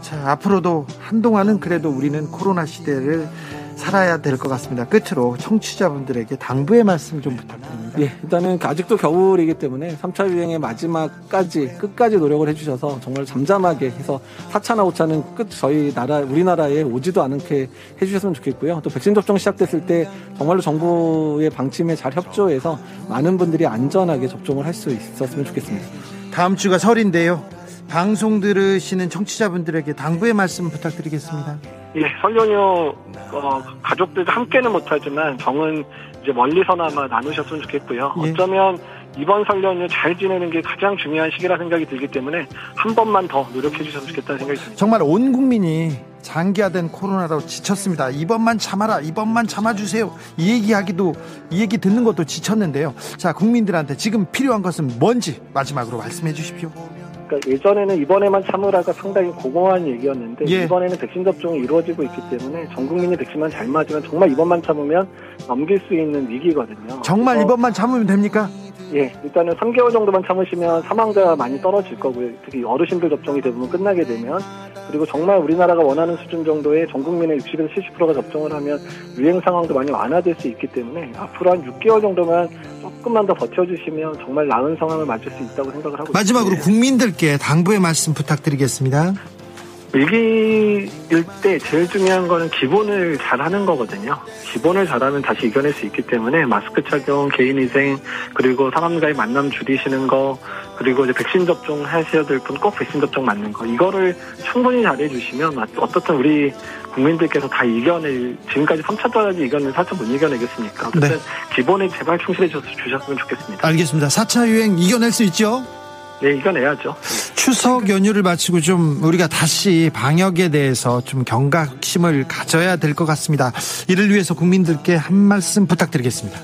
S6: 자, 앞으로도 한동안은 그래도 우리는 코로나 시대를 살아야 될 것 같습니다. 끝으로 청취자분들에게 당부의 말씀 좀 부탁드립니다.
S11: 예, 일단은 아직도 겨울이기 때문에 3차 유행의 마지막까지 끝까지 노력을 해주셔서 정말 잠잠하게 해서 4차나 5차는 끝 저희 나라 우리나라에 오지도 않게 해주셨으면 좋겠고요. 또 백신 접종 시작됐을 때 정말로 정부의 방침에 잘 협조해서 많은 분들이 안전하게 접종을 할 수 있었으면 좋겠습니다.
S6: 다음 주가 설인데요. 방송 들으시는 청취자분들에게 당부의 말씀 부탁드리겠습니다.
S12: 예, 설 연휴 어, 가족들도 함께는 못하지만 정은 이제 멀리서나마 나누셨으면 좋겠고요. 예. 어쩌면 이번 설 연휴 잘 지내는 게 가장 중요한 시기라 생각이 들기 때문에 한 번만 더 노력해 주셨으면 좋겠다는 생각이 듭니다.
S6: 정말 온 국민이 장기화된 코로나로 지쳤습니다. 이번만 참아라, 이번만 참아주세요. 이 얘기하기도, 이 얘기 듣는 것도 지쳤는데요. 자, 국민들한테 지금 필요한 것은 뭔지 마지막으로 말씀해 주십시오.
S12: 그러니까 예전에는 이번에만 참으라가 상당히 고공한 얘기였는데 예. 이번에는 백신 접종이 이루어지고 있기 때문에 전 국민이 백신만 잘 맞으면 정말 이번만 참으면 넘길 수 있는 위기거든요.
S6: 정말 이번만 참으면 됩니까?
S12: 예, 일단은 3개월 정도만 참으시면 사망자가 많이 떨어질 거고요. 특히 어르신들 접종이 대부분 끝나게 되면 그리고 정말 우리나라가 원하는 수준 정도의 전 국민의 60에서 70%가 접종을 하면 유행 상황도 많이 완화될 수 있기 때문에 앞으로 한 6개월 정도만 조금만 더 버텨주시면 정말 나은 상황을 맞출수 있다고 생각을 하고
S6: 마지막으로 있습니다. 국민들께 당부의 말씀 부탁드리겠습니다.
S12: 위기일 때 제일 중요한 거는 기본을 잘하는 거거든요. 기본을 잘하면 다시 이겨낼 수 있기 때문에 마스크 착용, 개인위생, 그리고 사람과의 만남 줄이시는 거, 그리고 이제 백신 접종 하셔야 될 분꼭 백신 접종 맞는 거, 이거를 충분히 잘해주시면 어떻든 우리 국민들께서 다 이겨낼 지금까지 3차까지 이겨낸 4차 못 이겨내겠습니까? 네. 기본에 제발 충실해 주셨으면 좋겠습니다.
S6: 알겠습니다. 4차 유행 이겨낼 수 있죠?
S12: 네, 이겨내야죠.
S6: 추석 연휴를 마치고 좀 우리가 다시 방역에 대해서 좀 경각심을 가져야 될 것 같습니다. 이를 위해서 국민들께 한 말씀 부탁드리겠습니다.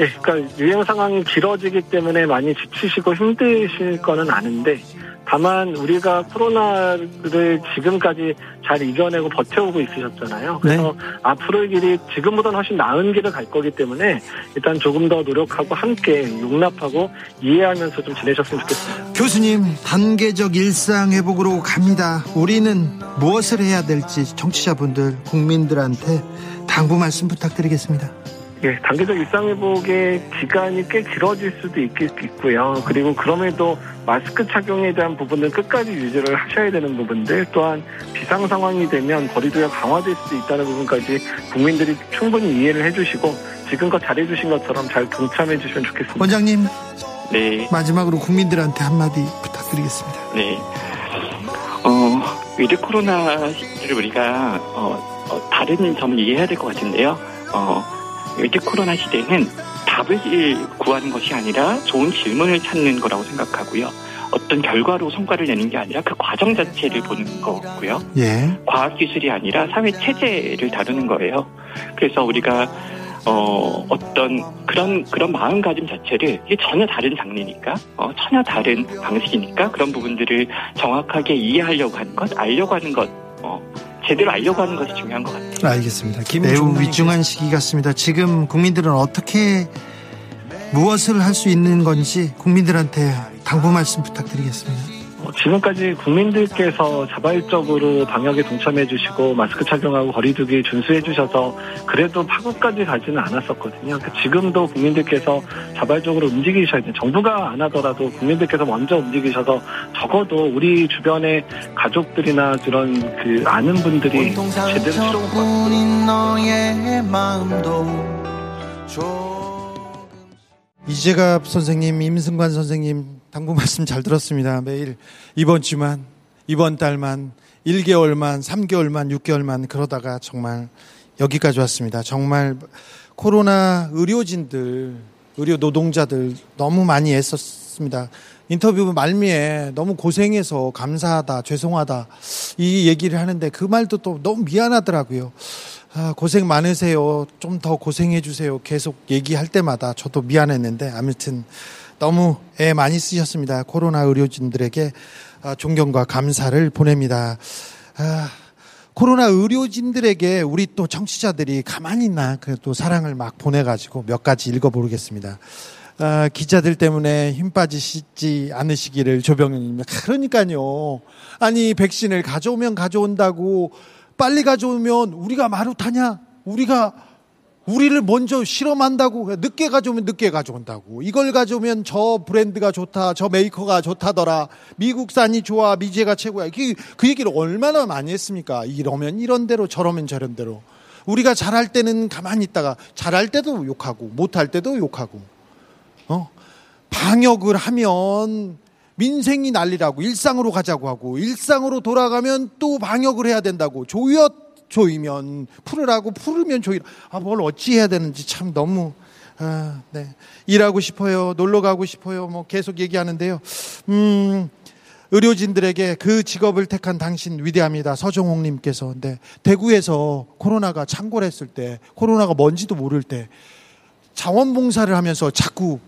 S12: 예, 네, 그러니까 유행 상황이 길어지기 때문에 많이 지치시고 힘드실 거는 아는데 다만 우리가 코로나를 지금까지 잘 이겨내고 버텨오고 있으셨잖아요. 그래서 네. 앞으로의 길이 지금보다는 훨씬 나은 길을 갈 거기 때문에 일단 조금 더 노력하고 함께 용납하고 이해하면서 좀 지내셨으면 좋겠습니다.
S6: 교수님, 단계적 일상 회복으로 갑니다. 우리는 무엇을 해야 될지 정치자분들, 국민들한테 당부 말씀 부탁드리겠습니다.
S12: 예, 단계적 일상회복의 기간이 꽤 길어질 수도 있겠고요. 그리고 그럼에도 마스크 착용에 대한 부분은 끝까지 유지를 하셔야 되는 부분들 또한 비상 상황이 되면 거리두기가 강화될 수도 있다는 부분까지 국민들이 충분히 이해를 해주시고 지금껏 잘해주신 것처럼 잘 동참해 주시면 좋겠습니다.
S6: 원장님.
S13: 네.
S6: 마지막으로 국민들한테 한마디 부탁드리겠습니다.
S13: 네. 어, 위드 코로나를 우리가 어, 어, 다른 점을 이해해야 될 것 같은데요. 어, 이제 코로나 시대는 답을 구하는 것이 아니라 좋은 질문을 찾는 거라고 생각하고요. 어떤 결과로 성과를 내는 게 아니라 그 과정 자체를 보는 거고요.
S6: 예.
S13: 과학 기술이 아니라 사회 체제를 다루는 거예요. 그래서 우리가 어, 어떤 그런, 그런 마음가짐 자체를 이게 전혀 다른 장르니까, 어, 전혀 다른 방식이니까 그런 부분들을 정확하게 이해하려고 하는 것, 알려고 하는 것, 어, 제대로 알려고 하는 것이 중요한 것 같아요.
S6: 알겠습니다. 매우 위중한 시기 같습니다. 지금 국민들은 어떻게 무엇을 할 수 있는 건지 국민들한테 당부 말씀 부탁드리겠습니다.
S14: 뭐 지금까지 국민들께서 자발적으로 방역에 동참해 주시고 마스크 착용하고 거리두기 준수해 주셔서 그래도 파국까지 가지는 않았었거든요. 그러니까 지금도 국민들께서 자발적으로 움직이셔야 돼요. 정부가 안 하더라도 국민들께서 먼저 움직이셔서 적어도 우리 주변의 가족들이나 그런 그 아는 분들이 제대로 치료받고
S15: 이제갑 선생님, 임승관 선생님 당부 말씀 잘 들었습니다. 매일 이번 주만, 이번 달만, 1개월만, 3개월만, 6개월만 그러다가 정말 여기까지 왔습니다. 정말 코로나 의료진들, 의료 노동자들 너무 많이 애썼습니다. 인터뷰 말미에 너무 고생해서 감사하다, 죄송하다 이 얘기를 하는데 그 말도 또 너무 미안하더라고요. 아, 고생 많으세요. 좀 더 고생해 주세요. 계속 얘기할 때마다 저도 미안했는데 아무튼 너무 애 예, 많이 쓰셨습니다. 코로나 의료진들에게 아, 존경과 감사를 보냅니다. 아, 코로나 의료진들에게 우리 또 청취자들이 가만히 있나 또 사랑을 막 보내가지고 몇 가지 읽어보겠습니다. 아, 기자들 때문에 힘 빠지시지 않으시기를 조병윤님. 그러니까요. 아니 백신을 가져오면 가져온다고 빨리 가져오면 우리가 마루 타냐? 우리가 우리를 먼저 실험한다고 늦게 가져오면 늦게 가져온다고 이걸 가져오면 저 브랜드가 좋다 저 메이커가 좋다더라 미국산이 좋아 미제가 최고야 그, 그 얘기를 얼마나 많이 했습니까 이러면 이런 대로 저러면 저런 대로 우리가 잘할 때는 가만히 있다가 잘할 때도 욕하고 못할 때도 욕하고 어 방역을 하면 민생이 난리라고 일상으로 가자고 하고 일상으로 돌아가면 또 방역을 해야 된다고 조여 조이면 풀으라고 풀으면 조이라. 아, 뭘 어찌 해야 되는지 참 너무 아, 네. 일하고 싶어요. 놀러 가고 싶어요. 뭐 계속 얘기하는데요. 음. 의료진들에게 그 직업을 택한 당신 위대합니다. 서정홍 님께서. 근데 네, 대구에서 코로나가 창궐했을 때 코로나가 뭔지도 모를 때 자원봉사를 하면서 자꾸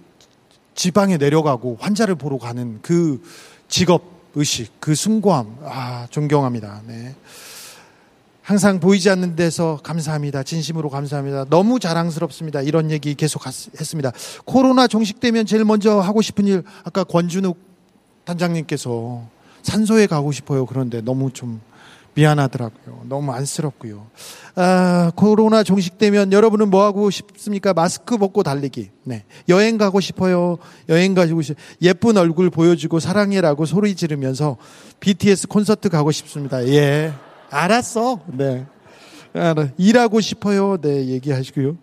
S15: 지방에 내려가고 환자를 보러 가는 그 직업 의식, 그 숭고함, 아, 존경합니다. 네. 항상 보이지 않는 데서 감사합니다. 진심으로 감사합니다. 너무 자랑스럽습니다. 이런 얘기 계속 했습니다. 코로나 종식되면 제일 먼저 하고 싶은 일, 아까 권준욱 단장님께서 산소에 가고 싶어요. 그런데 너무 좀 미안하더라고요. 너무 안쓰럽고요. 아, 코로나 종식되면 여러분은 뭐 하고 싶습니까? 마스크 벗고 달리기. 네. 여행 가고 싶어요. 여행 가고 싶. 어요 예쁜 얼굴 보여주고 사랑해라고 소리 지르면서 BTS 콘서트 가고 싶습니다. 예. 알았어. 네. 아, 네. 일하고 싶어요. 네, 얘기하시고요.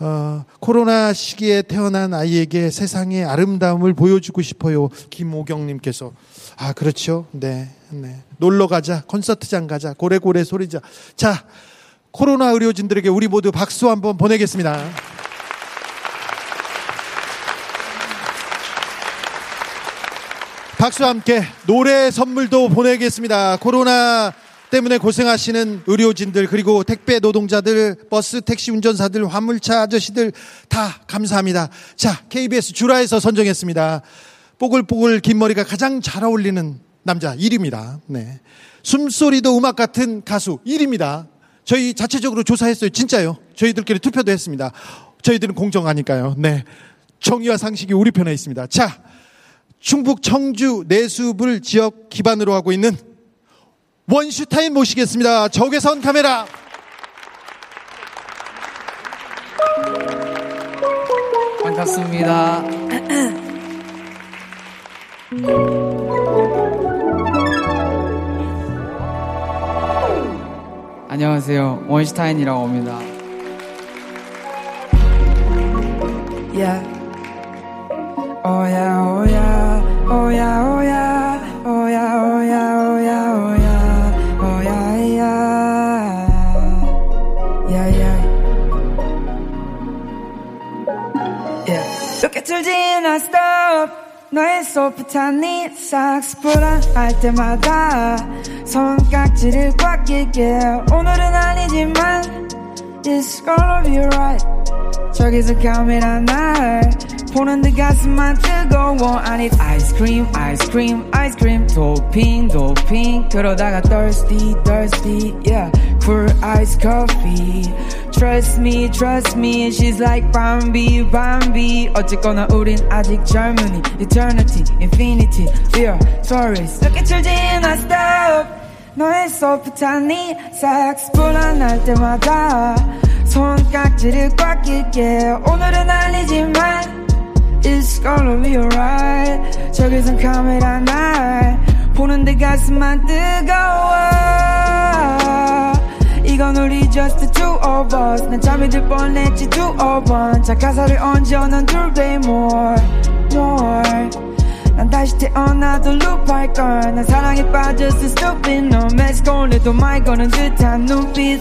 S15: 어, 코로나 시기에 태어난 아이에게 세상의 아름다움을 보여주고 싶어요. 김오경님께서. 아, 그렇죠. 네, 네. 놀러 가자. 콘서트장 가자. 고래고래 소리자. 자, 코로나 의료진들에게 우리 모두 박수 한번 보내겠습니다. 박수 함께 노래 선물도 보내겠습니다. 코로나 때문에 고생하시는 의료진들 그리고 택배 노동자들 버스 택시 운전사들 화물차 아저씨들 다 감사합니다. 자 KBS 주라에서 선정했습니다. 뽀글뽀글 긴 머리가 가장 잘 어울리는 남자 1위입니다. 네. 숨소리도 음악 같은 가수 1위입니다. 저희 자체적으로 조사했어요. 진짜요. 저희들끼리 투표도 했습니다. 저희들은 공정하니까요. 네. 정의와 상식이 우리 편에 있습니다. 자, 충북 청주 내수불 지역 기반으로 하고 있는 원슈타인 모시겠습니다. 적외선 카메라.
S16: 반갑습니다. 안녕하세요. 원슈타인이라고 합니다. 야. 오야 오야 오야 오야 오야 오야 오야 I stop 너의 소프탄이 싹스포라 할 때마다 손깍지를 꽉 끼게 오늘은 아니지만 It's gonna be right 저기서 the 날 My 데 가슴만 뜨거워 I need ice cream ice cream ice cream 도핑 도핑 그러다가 thirsty thirsty yeah for iced coffee. Trust me, trust me, she's like Bambi, Bambi. 어쨌거나 우린 아직 젊으니, eternity, infinity, fear, tourist. Look at your gin, I stop. 너의 soft 네 Sex 불안할 때마다 손깍지를 꽉 낄게. 오늘은 알리지만, it's gonna be alright. 저기선 카메라 날 보는데 가슴만 뜨거워. 이건 우리 just the two of us 난 잠이 들 뻔했지 두어 번자 가사를 얹어 난 둘way more more 난 다시 태어나도 룹할걸 난 사랑에 빠졌어 stupid 너 매스코 오늘도 말 거는 듯한 눈빛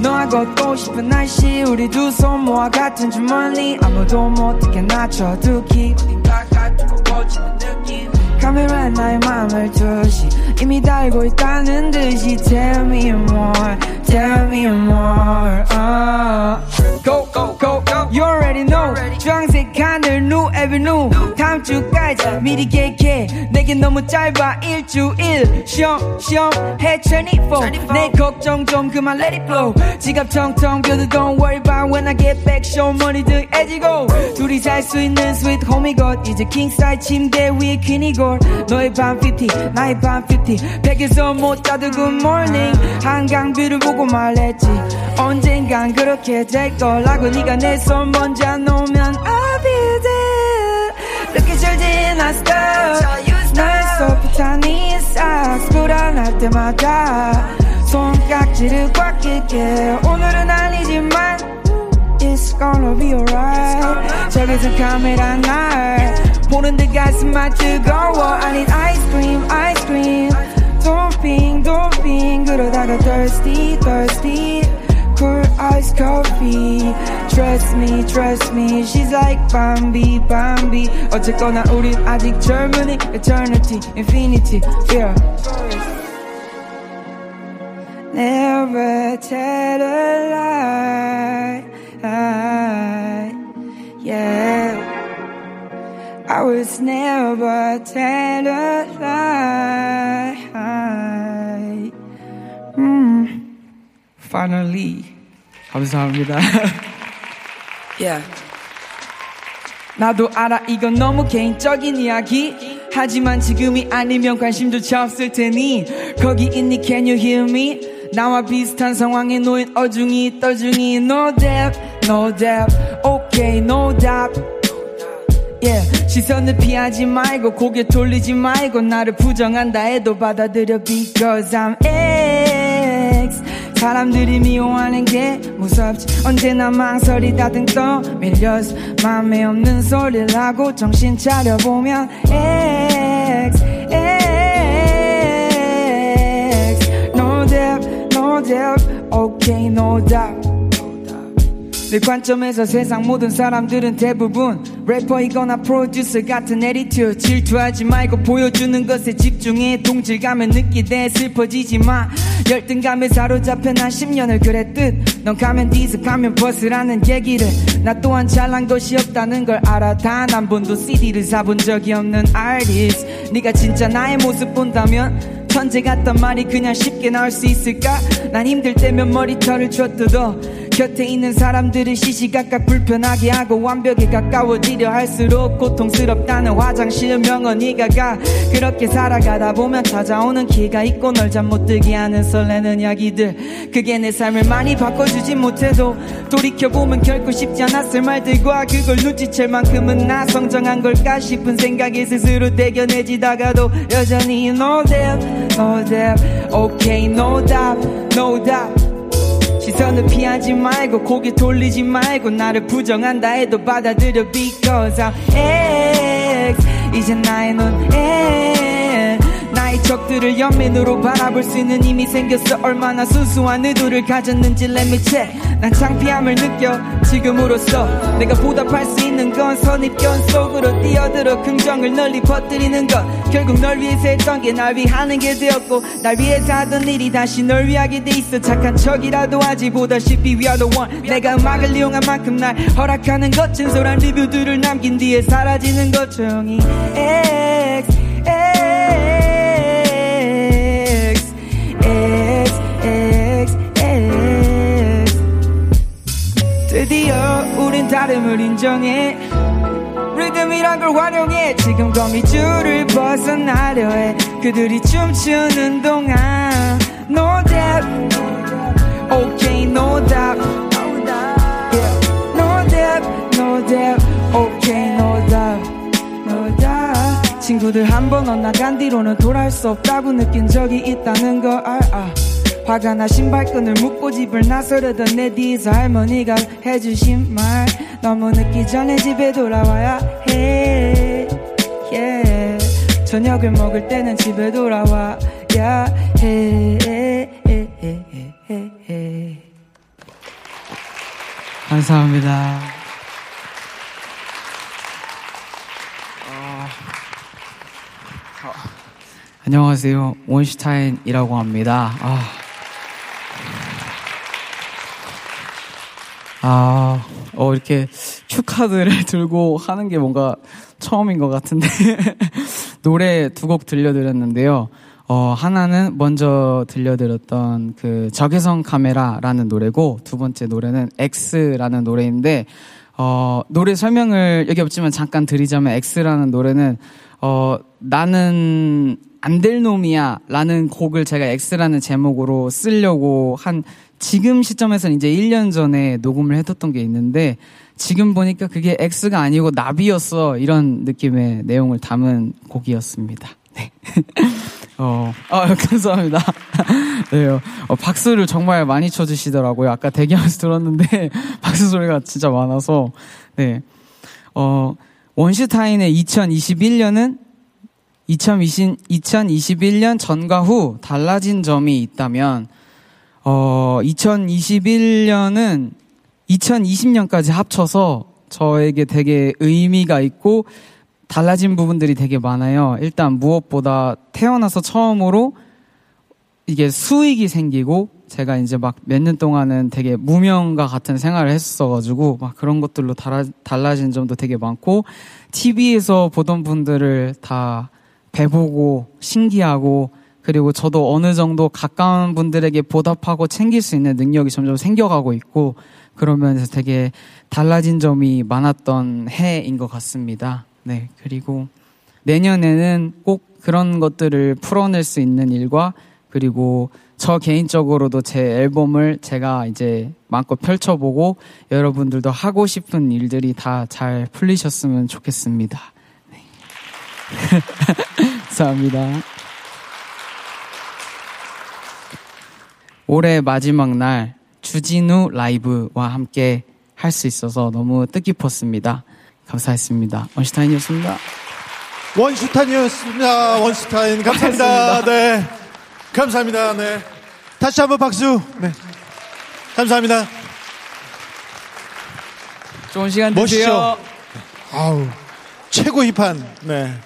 S16: 너와 걷고 싶은 날씨 우리 두손 모아 같은 주머니 아무도 못해 낮춰두기 어딘가 가두고 꽂히는 느낌 카메라에 나의 맘을 두시 이미 달고 있다는 듯이 Tell me more get me more. Oh. Go, go, go. know you already know 주황색 하늘 New Avenue 다음 주까지 미리 계획해 내겐 너무 짧아 일주일 쉬엄쉬엄해 24내 걱정 좀 그만 let it flow 지갑 텅텅 뷰도 don't worry about when I get back show money 등 애지고 둘이 잘수 있는 sweet homie 것 이제 킹사이 침대 위에 퀸이걸 너의 밤 50, 나의 밤50 백에서 못 자도 good morning 한강 뷰를 보고 말했지 언젠간 그렇게 될 거라고 네가 내손 어떤 번지 안 오면 I'll be there 느끼질 지났어 날 소프트하니 싹스불안할 때마다 손깍지를 꽉 끼게 오늘은 아니지만 It's gonna be alright 저기서 카메라 날 보는 듯 가슴 아 뜨거워 I need ice cream, ice cream Don't ping, don't ping 그러다가 thirsty, thirsty awkward ice coffee Trust me, trust me She's like Bambi, Bambi 어쨌거나 우린 아직 젊으니 Eternity, infinity, yeah Never tell a lie Yeah I was never tell a lie mm. Finally. 감사합니다. yeah. 나도 알아 이건 너무 개인적인 이야기 하지만 지금이 아니면 관심조차 없을 테니 거기 있니 can you hear me 나와 비슷한 상황에 놓인 어중이 떠중이 no depth no depth okay no doubt yeah. 시선을 피하지 말고 고개 돌리지 말고 나를 부정한다 해도 받아들여 because I'm it 사람들이 미워하는 게 무섭지 언제나 망설이다 등떠 밀려서 마음에 없는 소리를 하고 정신 차려보면 X X No doubt, no doubt, okay, no doubt 제 관점에서 세상 모든 사람들은 대부분 래퍼이거나 프로듀서 같은 에디트 질투하지 말고 보여주는 것에 집중해 동질감을 느끼되 슬퍼지지 마 열등감에 사로잡혀 난 10년을 그랬듯 넌 가면 디스 가면 버스라는 얘기를 나 또한 잘난 것이 없다는 걸 알아 단 한 번도 CD를 사본 적이 없는 아티스 네가 진짜 나의 모습 본다면 천재 같단 말이 그냥 쉽게 나올 수 있을까? 난 힘들 때면 머리털을 쳐 뜯어 곁에 있는 사람들을 시시각각 불편하게 하고 완벽에 가까워지려 할수록 고통스럽다는 화장실 명언이가 가 그렇게 살아가다 보면 찾아오는 기가 있고 널잠못 들게 하는 설레는 이야기들 그게 내 삶을 많이 바꿔주지 못해도 돌이켜보면 결코 쉽지 않았을 말들과 그걸 눈치챌 만큼은 나 성장한 걸까 싶은 생각에 스스로 대견해지다가도 여전히 no d e p no d e p okay no doubt no doubt 시선을 피하지 말고 고개 돌리지 말고 나를 부정한다 해도 받아들여 because I'm X 이제 나의 눈 X 나의 적들을 연민으로 바라볼 수 있는 힘이 생겼어 얼마나 순수한 의도를 가졌는지 let me check 난 창피함을 느껴 지금으로써 내가 보답할 수 있는 건 선입견 속으로 뛰어들어 긍정을 널리 퍼뜨리는 것 결국 널 위해서 했던 게 날 위하는 게 되었고 날 위해서 하던 일이 다시 널 위하게 돼 있어 착한 척이라도 하지 보다시피 we are the one 내가 음악을 이용한 만큼 날 허락하는 것 진솔한 리뷰들을 남긴 뒤에 사라지는 것 조용히 X 드디어 우린 다름을 인정해 리듬이란 걸 활용해 지금 거미줄을 벗어나려 해 그들이 춤추는 동안 No doubt Okay no doubt yeah. No doubt no doubt Okay no doubt no doubt 친구들 한번 엇나간 뒤로는 돌아올 수 없다고 느낀 적이 있다는 걸 알아 아. 화가 나 신발끈을 묶고 집을 나서려던 내 뒤에서 할머니가 해주신 말 너무 늦기 전에 집에 돌아와야 해 yeah. 저녁을 먹을 때는 집에 돌아와야 해 감사합니다. 아. 아. 안녕하세요. 원슈타인이라고 합니다. 아. 아, 어, 이렇게 축하들을 들고 하는 게 뭔가 처음인 것 같은데. 노래 두 곡 들려드렸는데요. 어, 하나는 먼저 들려드렸던 그 적외선 카메라라는 노래고, 두 번째 노래는 X라는 노래인데, 어, 노래 설명을 여기 없지만 잠깐 드리자면 X라는 노래는 어, 나는 안 될 놈이야 라는 곡을 제가 X라는 제목으로 쓰려고 한 지금 시점에서는 이제 1년 전에 녹음을 해뒀던 게 있는데 지금 보니까 그게 X가 아니고 나비였어 이런 느낌의 내용을 담은 곡이었습니다. 네. 어, 아, 감사합니다. 네, 어, 어, 박수를 정말 많이 쳐주시더라고요. 아까 대기하면서 들었는데 박수 소리가 진짜 많아서 네, 어, 원슈타인의 2021년은 2020, 2021년 전과 후 달라진 점이 있다면, 어, 2021년은 2020년까지 합쳐서 저에게 되게 의미가 있고 달라진 부분들이 되게 많아요. 일단 무엇보다 태어나서 처음으로 이게 수익이 생기고 제가 이제 막 몇 년 동안은 되게 무명과 같은 생활을 했었어가지고 막 그런 것들로 달아, 달라진 점도 되게 많고 TV에서 보던 분들을 다 배보고 신기하고 그리고 저도 어느 정도 가까운 분들에게 보답하고 챙길 수 있는 능력이 점점 생겨가고 있고 그러면서 되게 달라진 점이 많았던 해인 것 같습니다. 네 그리고 내년에는 꼭 그런 것들을 풀어낼 수 있는 일과 그리고 저 개인적으로도 제 앨범을 제가 이제 마음껏 펼쳐보고 여러분들도 하고 싶은 일들이 다 잘 풀리셨으면 좋겠습니다. 네. 감사합니다. 올해 마지막 날 주진우 라이브와 함께 할 수 있어서 너무 뜻깊었습니다. 감사했습니다. 원슈타인이었습니다.
S15: 원슈타인이었습니다. 원슈타인 감사합니다. 고맙습니다. 네. 감사합니다. 네. 다시 한번 박수. 네. 감사합니다.
S16: 좋은 시간 되세요.
S15: 멋있 아우. 최고 힙한. 네.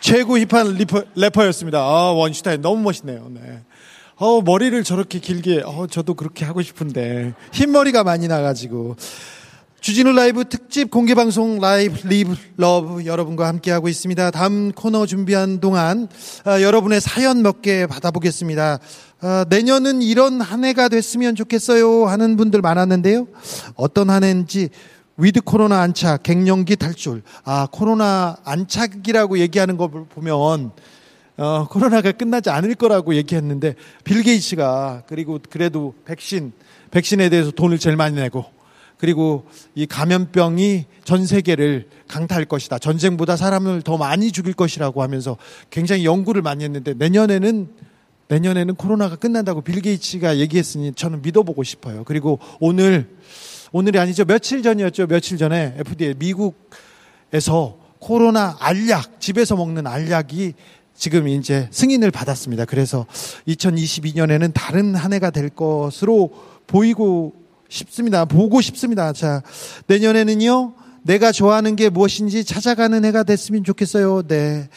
S15: 최고 힙한 리퍼, 래퍼였습니다. 아, 원슈타인 너무 멋있네요. 네. 어, 머리를 저렇게 길게, 어, 저도 그렇게 하고 싶은데. 흰머리가 많이 나가지고. 주진우 라이브 특집 공개 방송 라이브 리브 러브 여러분과 함께 하고 있습니다. 다음 코너 준비한 동안 어, 여러분의 사연 몇 개 받아보겠습니다. 어, 내년은 이런 한 해가 됐으면 좋겠어요 하는 분들 많았는데요. 어떤 한 해인지 위드 코로나 안착, 갱년기 탈출. 아, 코로나 안착이라고 얘기하는 거 보면 어, 코로나가 끝나지 않을 거라고 얘기했는데 빌 게이츠가 그리고 그래도 백신 백신에 대해서 돈을 제일 많이 내고 그리고 이 감염병이 전 세계를 강타할 것이다. 전쟁보다 사람을 더 많이 죽일 것이라고 하면서 굉장히 연구를 많이 했는데 내년에는 내년에는 코로나가 끝난다고 빌 게이츠가 얘기했으니 저는 믿어보고 싶어요. 그리고 오늘 오늘이 아니죠. 며칠 전이었죠. 며칠 전에 FDA 미국에서 코로나 알약 집에서 먹는 알약이 지금 이제 승인을 받았습니다. 그래서 2022년에는 다른 한 해가 될 것으로 보이고 싶습니다. 보고 싶습니다. 자, 내년에는요, 내가 좋아하는 게 무엇인지 찾아가는 해가 됐으면 좋겠어요. 네.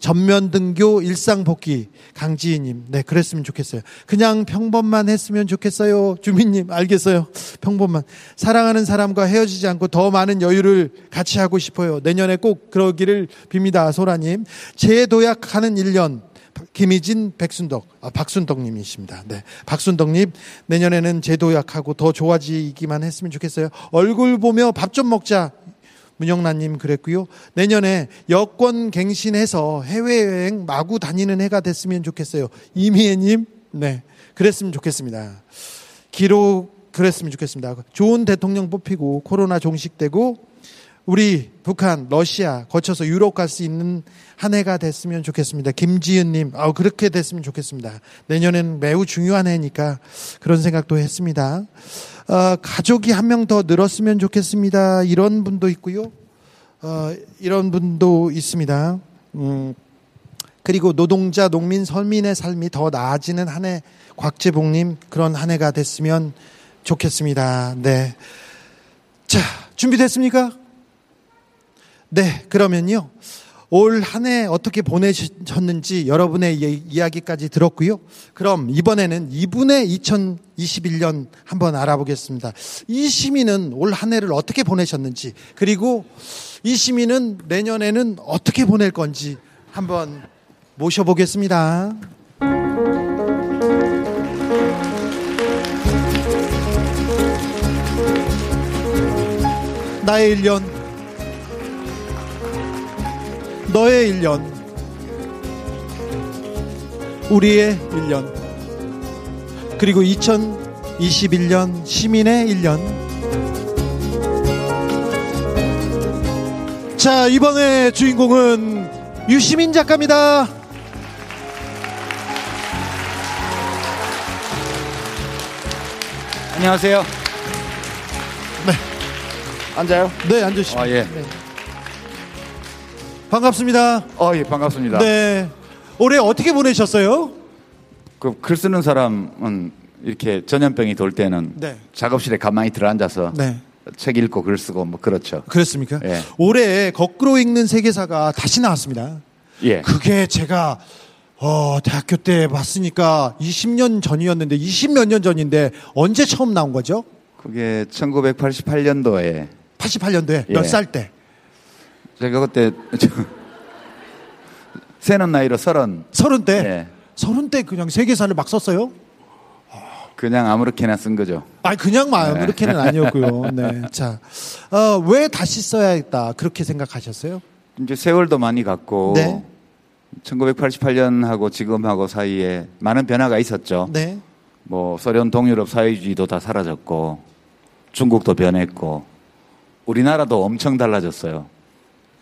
S15: 전면 등교 일상 복귀 강지희님. 네, 그랬으면 좋겠어요. 그냥 평범만 했으면 좋겠어요. 주민님, 알겠어요. 평범만. 사랑하는 사람과 헤어지지 않고 더 많은 여유를 같이 하고 싶어요. 내년에 꼭 그러기를 빕니다. 소라님. 재도약하는 1년. 김희진 백순덕 아, 박순덕님이십니다. 네, 박순덕님 내년에는 제도약하고 더 좋아지기만 했으면 좋겠어요. 얼굴 보며 밥 좀 먹자. 문영란님 그랬고요. 내년에 여권 갱신해서 해외여행 마구 다니는 해가 됐으면 좋겠어요. 이미애님, 네, 그랬으면 좋겠습니다. 기록 그랬으면 좋겠습니다. 좋은 대통령 뽑히고 코로나 종식되고 우리 북한, 러시아 거쳐서 유럽 갈 수 있는 한 해가 됐으면 좋겠습니다. 김지은님, 아 그렇게 됐으면 좋겠습니다. 내년엔 매우 중요한 해니까 그런 생각도 했습니다. 어, 가족이 한 명 더 늘었으면 좋겠습니다. 이런 분도 있고요. 어, 이런 분도 있습니다. 음, 그리고 노동자, 농민, 선민의 삶이 더 나아지는 한 해, 곽재봉님 그런 한 해가 됐으면 좋겠습니다. 네. 자, 준비됐습니까? 네, 그러면요. 올 한 해 어떻게 보내셨는지 여러분의 이야기까지 들었고요. 그럼 이번에는 이분의 2021년 한번 알아보겠습니다. 이 시민은 올 한 해를 어떻게 보내셨는지, 그리고 이 시민은 내년에는 어떻게 보낼 건지 한번 모셔보겠습니다. 나의 1년 너의 1년, 우리의 1년, 그리고 2021년 시민의 1년. 자, 이번에 주인공은 유시민 작가입니다.
S17: 안녕하세요.
S15: 네.
S17: 앉아요?
S15: 네, 앉으시죠.
S17: 아,
S15: 예. 네. 반갑습니다.
S17: 어, 예, 반갑습니다.
S15: 네. 올해 어떻게 보내셨어요?
S17: 그글 쓰는 사람은 이렇게 전염병이 돌 때는 네. 작업실에 가만히 들어앉아서 네. 책 읽고 글 쓰고 뭐 그렇죠.
S15: 그렇습니까?
S17: 예.
S15: 올해 거꾸로 읽는 세계사가 다시 나왔습니다.
S17: 예.
S15: 그게 제가 어, 대학교 때 봤으니까 20년 전이었는데 20몇 년 전인데 언제 처음 나온 거죠?
S17: 그게 1988년도에
S15: 88년도에 예. 몇살 때?
S17: 제가 그때 세는 나이로 서른.
S15: 서른 때?
S17: 예.
S15: 서른 때 그냥 세계사를 막 썼어요?
S17: 그냥 아무렇게나 쓴 거죠.
S15: 아, 니 그냥 막 네. 아무렇게는 아니었고요. 네. 자, 어, 왜 다시 써야겠다 그렇게 생각하셨어요?
S17: 이제 세월도 많이 갔고, 네. 1988년하고 지금하고 사이에 많은 변화가 있었죠.
S15: 네.
S17: 뭐 소련 동유럽 사회주의도 다 사라졌고, 중국도 변했고, 우리나라도 엄청 달라졌어요.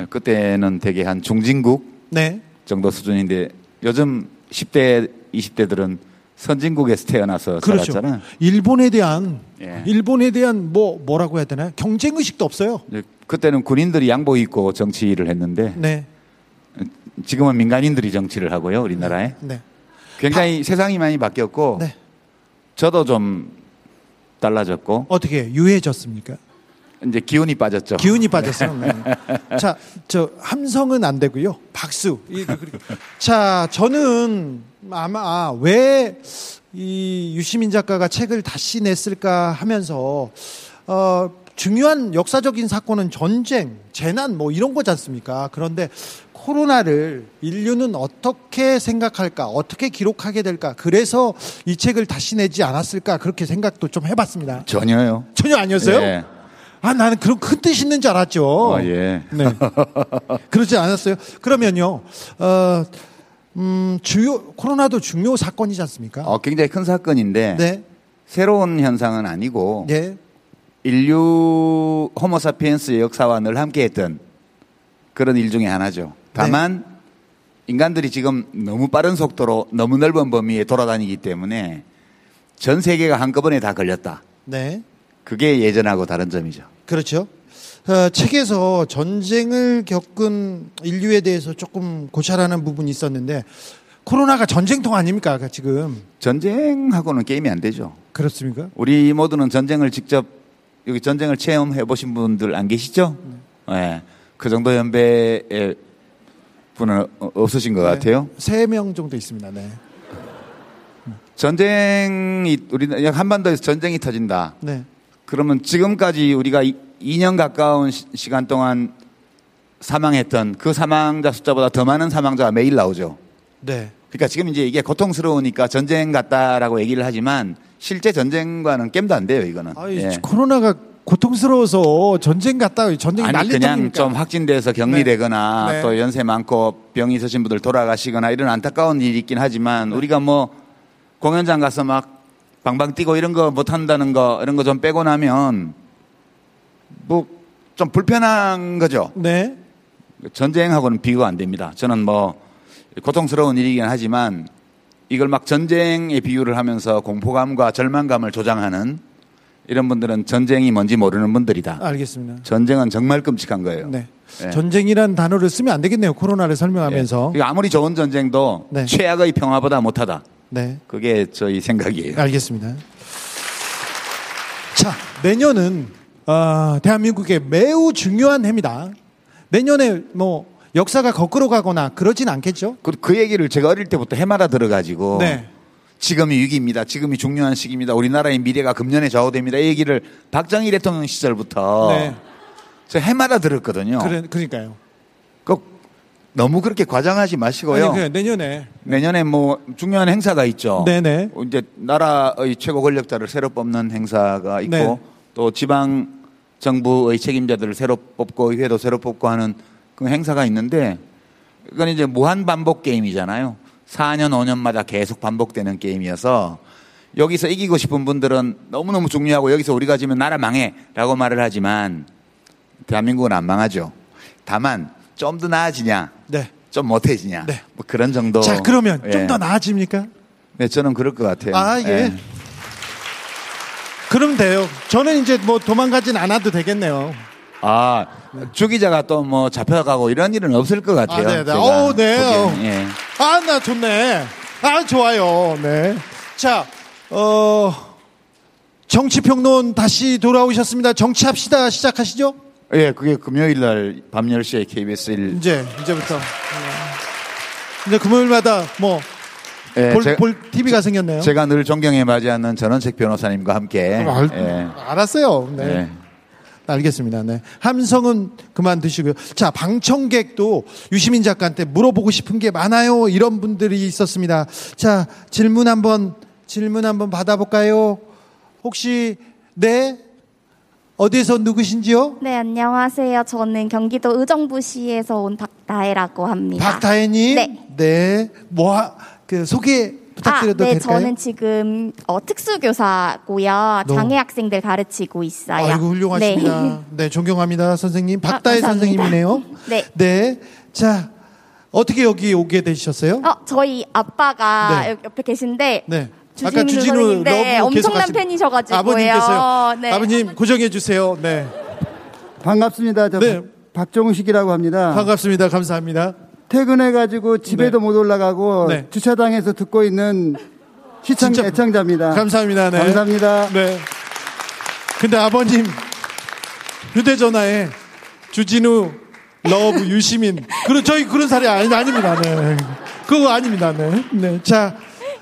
S17: 예, 그때는 대개 한 중진국 네. 정도 수준인데 요즘 10대, 20대들은 선진국에서 태어나서 그렇죠. 살았잖아요.
S15: 일본에 대한 예. 일본에 대한 뭐 뭐라고 해야 되나 경쟁 의식도 없어요. 예,
S17: 그때는 군인들이 양복 입고 정치 를 했는데 네. 지금은 민간인들이 정치를 하고요 우리나라에. 네. 네. 굉장히 다... 세상이 많이 바뀌었고 네. 저도 좀 달라졌고
S15: 어떻게 유해졌습니까?
S17: 이제 기운이 빠졌죠.
S15: 기운이 빠졌어요. 네. 네. 자, 저 함성은 안 되고요. 박수. 그, 그, 그. 자, 저는 아마 아, 왜이 유시민 작가가 책을 다시 냈을까 하면서 어, 중요한 역사적인 사건은 전쟁, 재난 뭐 이런 거지 않습니까? 그런데 코로나를 인류는 어떻게 생각할까? 어떻게 기록하게 될까? 그래서 이 책을 다시 내지 않았을까? 그렇게 생각도 좀 해봤습니다.
S17: 전혀요.
S15: 전혀 아니었어요? 예. 아, 나는 그런 큰 뜻이 있는 줄 알았죠.
S17: 아, 예. 네.
S15: 그렇지 않았어요. 그러면요, 어, 음, 주요, 코로나도 중요 사건이지 않습니까?
S17: 어, 굉장히 큰 사건인데. 네. 새로운 현상은 아니고. 네. 인류 호모사피엔스의 역사와 늘 함께했던 그런 일 중에 하나죠. 다만 네. 인간들이 지금 너무 빠른 속도로 너무 넓은 범위에 돌아다니기 때문에 전 세계가 한꺼번에 다 걸렸다.
S15: 네.
S17: 그게 예전하고 다른 점이죠.
S15: 그렇죠. 어, 책에서 전쟁을 겪은 인류에 대해서 조금 고찰하는 부분이 있었는데 코로나가 전쟁통 아닙니까 지금?
S17: 전쟁하고는 게임이 안 되죠.
S15: 그렇습니까?
S17: 우리 모두는 전쟁을 직접 여기 전쟁을 체험해 보신 분들 안 계시죠? 네. 네. 그 정도 연배의 분은 없으신 것 네. 같아요.
S15: 세 명 정도 있습니다. 네.
S17: 전쟁이 우리 한반도에서 전쟁이 터진다.
S15: 네.
S17: 그러면 지금까지 우리가 2년 가까운 시간 동안 사망했던 그 사망자 숫자보다 더 많은 사망자가 매일 나오죠.
S15: 네.
S17: 그러니까 지금 이제 이게 고통스러우니까 전쟁 같다라고 얘기를 하지만 실제 전쟁과는 겜도 안 돼요, 이거는.
S15: 아이, 예. 코로나가 고통스러워서 전쟁 같다 전쟁 아니
S17: 그냥 좀 확진돼서 격리되거나 네. 네. 또 연세 많고 병이 있으신 분들 돌아가시거나 이런 안타까운 일이 있긴 하지만 네. 우리가 뭐 공연장 가서 막 방방 뛰고 이런 거 못한다는 거 이런 거 좀 빼고 나면 뭐 좀 불편한 거죠.
S15: 네.
S17: 전쟁하고는 비교가 안 됩니다. 저는 뭐 고통스러운 일이긴 하지만 이걸 막 전쟁에 비유를 하면서 공포감과 절망감을 조장하는 이런 분들은 전쟁이 뭔지 모르는 분들이다.
S15: 알겠습니다.
S17: 전쟁은 정말 끔찍한 거예요.
S15: 네. 예. 전쟁이란 단어를 쓰면 안 되겠네요. 코로나를 설명하면서. 예.
S17: 그러니까 아무리 좋은 전쟁도 네. 최악의 평화보다 못하다. 네. 그게 저희 생각이에요.
S15: 알겠습니다. 자, 내년은 어, 대한민국의 매우 중요한 해입니다. 내년에 뭐 역사가 거꾸로 가거나 그러진 않겠죠?
S17: 그, 그 얘기를 제가 어릴 때부터 해마다 들어가지고 네. 지금이 위기입니다. 지금이 중요한 시기입니다. 우리나라의 미래가 금년에 좌우됩니다. 이 얘기를 박정희 대통령 시절부터 네. 제가 해마다 들었거든요.
S15: 그래, 그러니까요. 꼭
S17: 너무 그렇게 과장하지 마시고요. 아니,
S15: 그 내년에.
S17: 내년에 뭐 중요한 행사가 있죠. 네네. 네. 어, 이제 나라의 최고 권력자를 새로 뽑는 행사가 있고 네. 또 지방 정부의 책임자들을 새로 뽑고 의회도 새로 뽑고 하는 그 행사가 있는데 그건 이제 무한 반복 게임이잖아요. 4년, 5년마다 계속 반복되는 게임이어서 여기서 이기고 싶은 분들은 너무너무 중요하고 여기서 우리가 지면 나라 망해 라고 말을 하지만 대한민국은 안 망하죠. 다만 좀 더 나아지냐. 네. 좀 못해지냐. 네. 뭐 그런 정도.
S15: 자, 그러면 예. 좀더 나아집니까?
S17: 네, 저는 그럴 것 같아요.
S15: 아, 예. 예. 그럼 돼요. 저는 이제 뭐 도망가진 않아도 되겠네요.
S17: 아, 주기자가 또 뭐 잡혀가고 이런 일은 없을 것 같아요. 아, 네,
S15: 네. 오, 네. 예. 아, 나 좋네. 아, 좋아요. 네. 자, 어, 정치평론 다시 돌아오셨습니다. 정치합시다 시작하시죠.
S17: 예, 그게 금요일 날 밤 10시에 KBS 1.
S15: 이제, 이제부터. 이제 금요일마다 뭐, 예, 볼, 제, 볼 TV가 생겼네요.
S17: 제가 늘 존경해 마지 않는 전원책 변호사님과 함께.
S15: 알, 예. 알았어요. 네. 예. 알겠습니다. 네. 함성은 그만 드시고요. 자, 방청객도 유시민 작가한테 물어보고 싶은 게 많아요. 이런 분들이 있었습니다. 자, 질문 한번, 질문 한번 받아볼까요? 혹시, 네? 어디에서 누구신지요?
S18: 네, 안녕하세요. 저는 경기도 의정부시에서 온 박다혜라고 합니다.
S15: 박다혜님? 네. 네. 뭐, 그, 소개 부탁드려도 아, 네, 될까요?
S18: 저는 지금 어, 특수교사고요. 장애 학생들 가르치고 있어요. 아이고
S15: 훌륭하십니다. 네, 네 존경합니다, 선생님. 아, 박다혜 아, 선생님이네요. 네. 네. 자, 어떻게 여기 오게 되셨어요?
S18: 어, 저희 아빠가 네. 옆에 계신데 네. 주진우 아까 주진우 엄청난 팬이셔가지고요.
S15: 아버님께서요. 네. 아버님 고정해 주세요. 네.
S19: 반갑습니다. 저 네. 박종식이라고 합니다.
S15: 반갑습니다. 감사합니다.
S19: 퇴근해가지고 집에도 네. 못 올라가고 네. 주차장에서 듣고 있는 시청 자 애청자입니다.
S15: 감사합니다. 네.
S19: 감사합니다.
S15: 네. 근데 아버님 휴대전화에 주진우 러브 유시민 그런 저희 그런 사례 아니 아닙니다. 네. 그거 아닙니다. 네. 네. 자,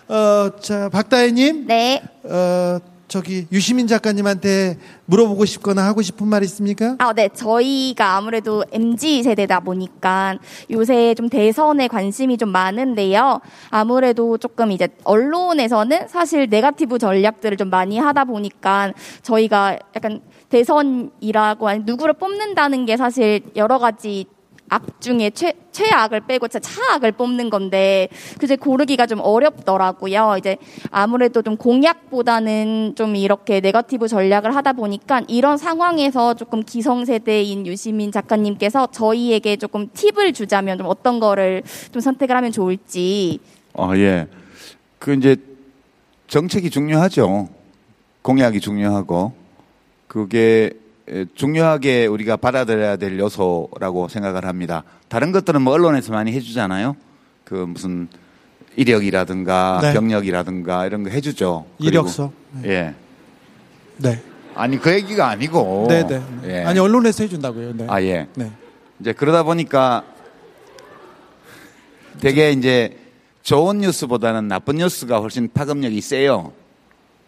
S15: 어, 자 박다혜님.
S18: 네.
S15: 어. 저기 유시민 작가님한테 물어보고 싶거나 하고 싶은 말 있습니까?
S18: 아, 네. 저희가 아무래도 MZ 세대다 보니까 요새 좀 대선에 관심이 좀 많은데요. 아무래도 조금 이제 언론에서는 사실 네가티브 전략들을 좀 많이 하다 보니까 저희가 약간 대선이라고 아니 누구를 뽑는다는 게 사실 여러 가지 악 중에 최, 최악을 빼고 차악을 뽑는 건데 그제 고르기가 좀 어렵더라고요. 이제 아무래도 좀 공약보다는 좀 이렇게 네거티브 전략을 하다 보니까 이런 상황에서 조금 기성세대인 유시민 작가님께서 저희에게 조금 팁을 주자면 좀 어떤 거를 좀 선택을 하면 좋을지.
S17: 아 예. 그 이제 정책이 중요하죠. 공약이 중요하고 그게 중요하게 우리가 받아들여야 될 요소라고 생각을 합니다. 다른 것들은 뭐 언론에서 많이 해주잖아요. 그 무슨 이력이라든가 네. 경력이라든가 이런 거 해주죠.
S15: 이력서.
S17: 예. 네. 예.
S15: 네.
S17: 아니 그 얘기가 아니고.
S15: 네네. 네. 예. 아니 언론에서 해준다고요. 네.
S17: 아 예. 네. 이제 그러다 보니까 되게 이제 좋은 뉴스보다는 나쁜 뉴스가 훨씬 파급력이 세요.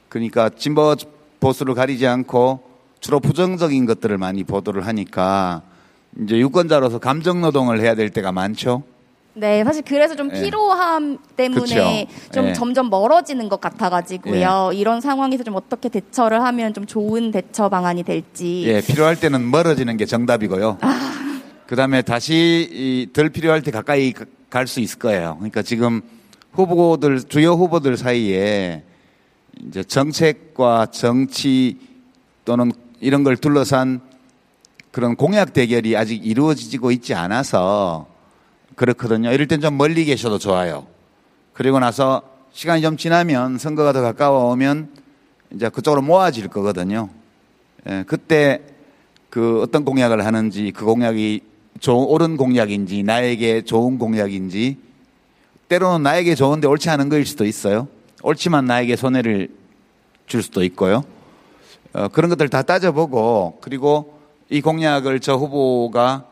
S17: 그러니까 진보 보수를 가리지 않고 주로 부정적인 것들을 많이 보도를 하니까 이제 유권자로서 감정 노동을 해야 될 때가 많죠.
S18: 네, 사실 그래서 좀 예. 피로함 예. 때문에 그쵸. 좀 예. 점점 멀어지는 것 같아가지고요. 예. 이런 상황에서 좀 어떻게 대처를 하면 좀 좋은 대처 방안이 될지.
S17: 예, 필요할 때는 멀어지는 게 정답이고요.
S18: 아.
S17: 그 다음에 다시 덜 필요할 때 가까이 갈 수 있을 거예요. 그러니까 지금 후보들, 주요 후보들 사이에 이제 정책과 정치 또는 이런 걸 둘러싼 그런 공약 대결이 아직 이루어지고 있지 않아서 그렇거든요. 이럴 땐 좀 멀리 계셔도 좋아요. 그리고 나서 시간이 좀 지나면 선거가 더 가까워오면 이제 그쪽으로 모아질 거거든요. 예, 그때 그 어떤 공약을 하는지 그 공약이 좋은, 옳은 공약인지 나에게 좋은 공약인지 때로는 나에게 좋은데 옳지 않은 거일 수도 있어요. 옳지만 나에게 손해를 줄 수도 있고요. 어, 그런 것들 다 따져보고 그리고 이 공약을 저 후보가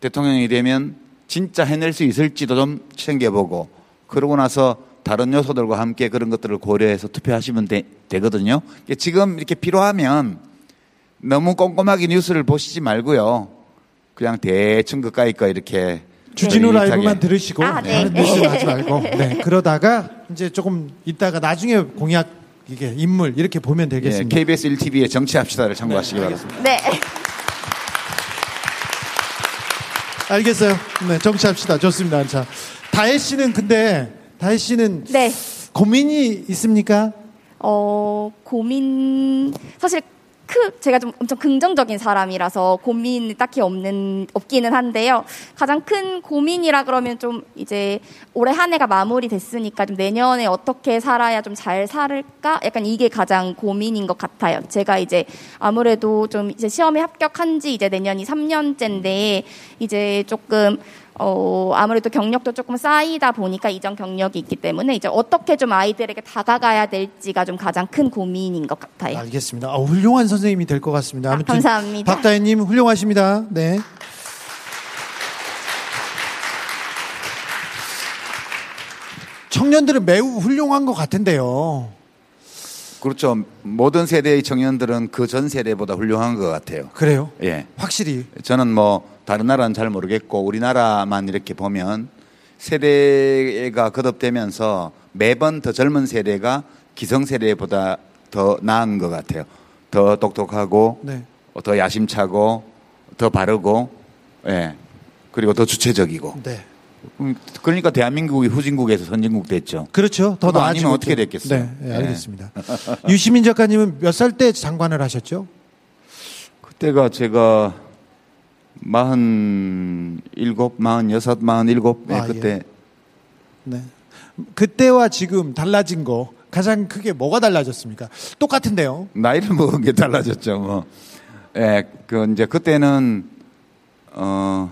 S17: 대통령이 되면 진짜 해낼 수 있을지도 좀 챙겨보고 그러고 나서 다른 요소들과 함께 그런 것들을 고려해서 투표하시면 되, 거든요 그러니까 지금 이렇게 필요하면 너무 꼼꼼하게 뉴스를 보시지 말고요. 그냥 대충 그까이까 이렇게
S15: 주진우 그 라이브만 들으시고 아,
S18: 네.
S15: 다른 뉴스 하지 말고 네. 그러다가 이제 조금 이따가 나중에 공약 이게 인물 이렇게 보면 예, 되겠습니다.
S17: 예, KBS 1TV의 정치합시다를 참고하시기 네, 바랍니다.
S15: 네. 알겠어요. 네, 정치합시다. 좋습니다. 자, 다혜 씨는 근데 다혜 씨는 네. 고민이 있습니까?
S18: 어 고민 사실 크 제가 좀 엄청 긍정적인 사람이라서 고민이 딱히 없는 없기는 한데요. 가장 큰 고민이라 그러면 좀 이제 올해 한 해가 마무리됐으니까 좀 내년에 어떻게 살아야 좀 잘 살까? 을 약간 이게 가장 고민인 것 같아요. 제가 이제 아무래도 좀 이제 시험에 합격한 지 이제 내년이 3년째인데 이제 조금 어, 아무래도 경력도 조금 쌓이다 보니까 이전 경력이 있기 때문에 이제 어떻게 좀 아이들에게 다가가야 될지가 좀 가장 큰 고민인 것 같아요.
S15: 알겠습니다. 아, 훌륭한 선생님이 될 것 같습니다.
S18: 아, 감사합니다.
S15: 박다혜님 훌륭하십니다. 네. 청년들은 매우 훌륭한 것 같은데요.
S17: 그렇죠. 모든 세대의 청년들은 그 전 세대보다 훌륭한 것 같아요.
S15: 그래요? 예. 확실히.
S17: 저는 뭐 다른 나라는 잘 모르겠고 우리나라만 이렇게 보면 세대가 거듭되면서 매번 더 젊은 세대가 기성 세대보다 더 나은 것 같아요. 더 똑똑하고 네. 더 야심차고 더 바르고 예. 그리고 더 주체적이고. 네.
S15: 음,
S17: 그러니까 대한민국이 후진국에서 선진국 됐죠.
S15: 그렇죠. 더 나아지면
S17: 것 어떻게 됐겠어요?
S15: 네, 네 알겠습니다. 유시민 작가님은 몇 살 때 장관을 하셨죠?
S17: 그때가 제가 47, 46, 47 아, 네, 그때 예.
S15: 네. 그때와 지금 달라진 거 가장 크게 뭐가 달라졌습니까? 똑같은데요.
S17: 나이를 먹은 게 달라졌죠. 뭐. 예, 그 이제 그때는 어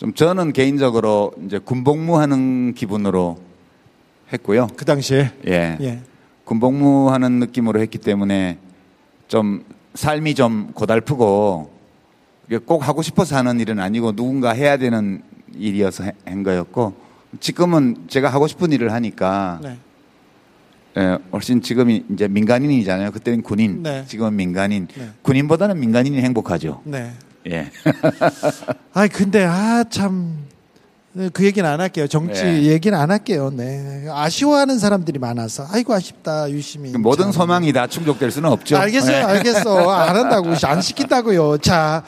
S17: 좀 저는 개인적으로 이제 군복무하는 기분으로 했고요.
S15: 그 당시에
S17: 예. 예. 군복무하는 느낌으로 했기 때문에 좀 삶이 좀 고달프고 꼭 하고 싶어서 하는 일은 아니고 누군가 해야 되는 일이어서 한 거였고 지금은 제가 하고 싶은 일을 하니까 네. 예, 훨씬 지금이 이제 민간인이잖아요. 그때는 군인, 네. 지금은 민간인. 네. 군인보다는 민간인이 행복하죠. 네. 예.
S15: 아 근데 아 참그 네, 얘기는 안 할게요. 정치 예. 얘기는 안 할게요. 네. 아쉬워하는 사람들이 많아서 아이고 아쉽다 유심히. 그
S17: 모든 참. 소망이 다 충족될 수는 없죠.
S15: 알겠어요, 네. 알겠어. 안 한다고 안 시킨다고요. 자.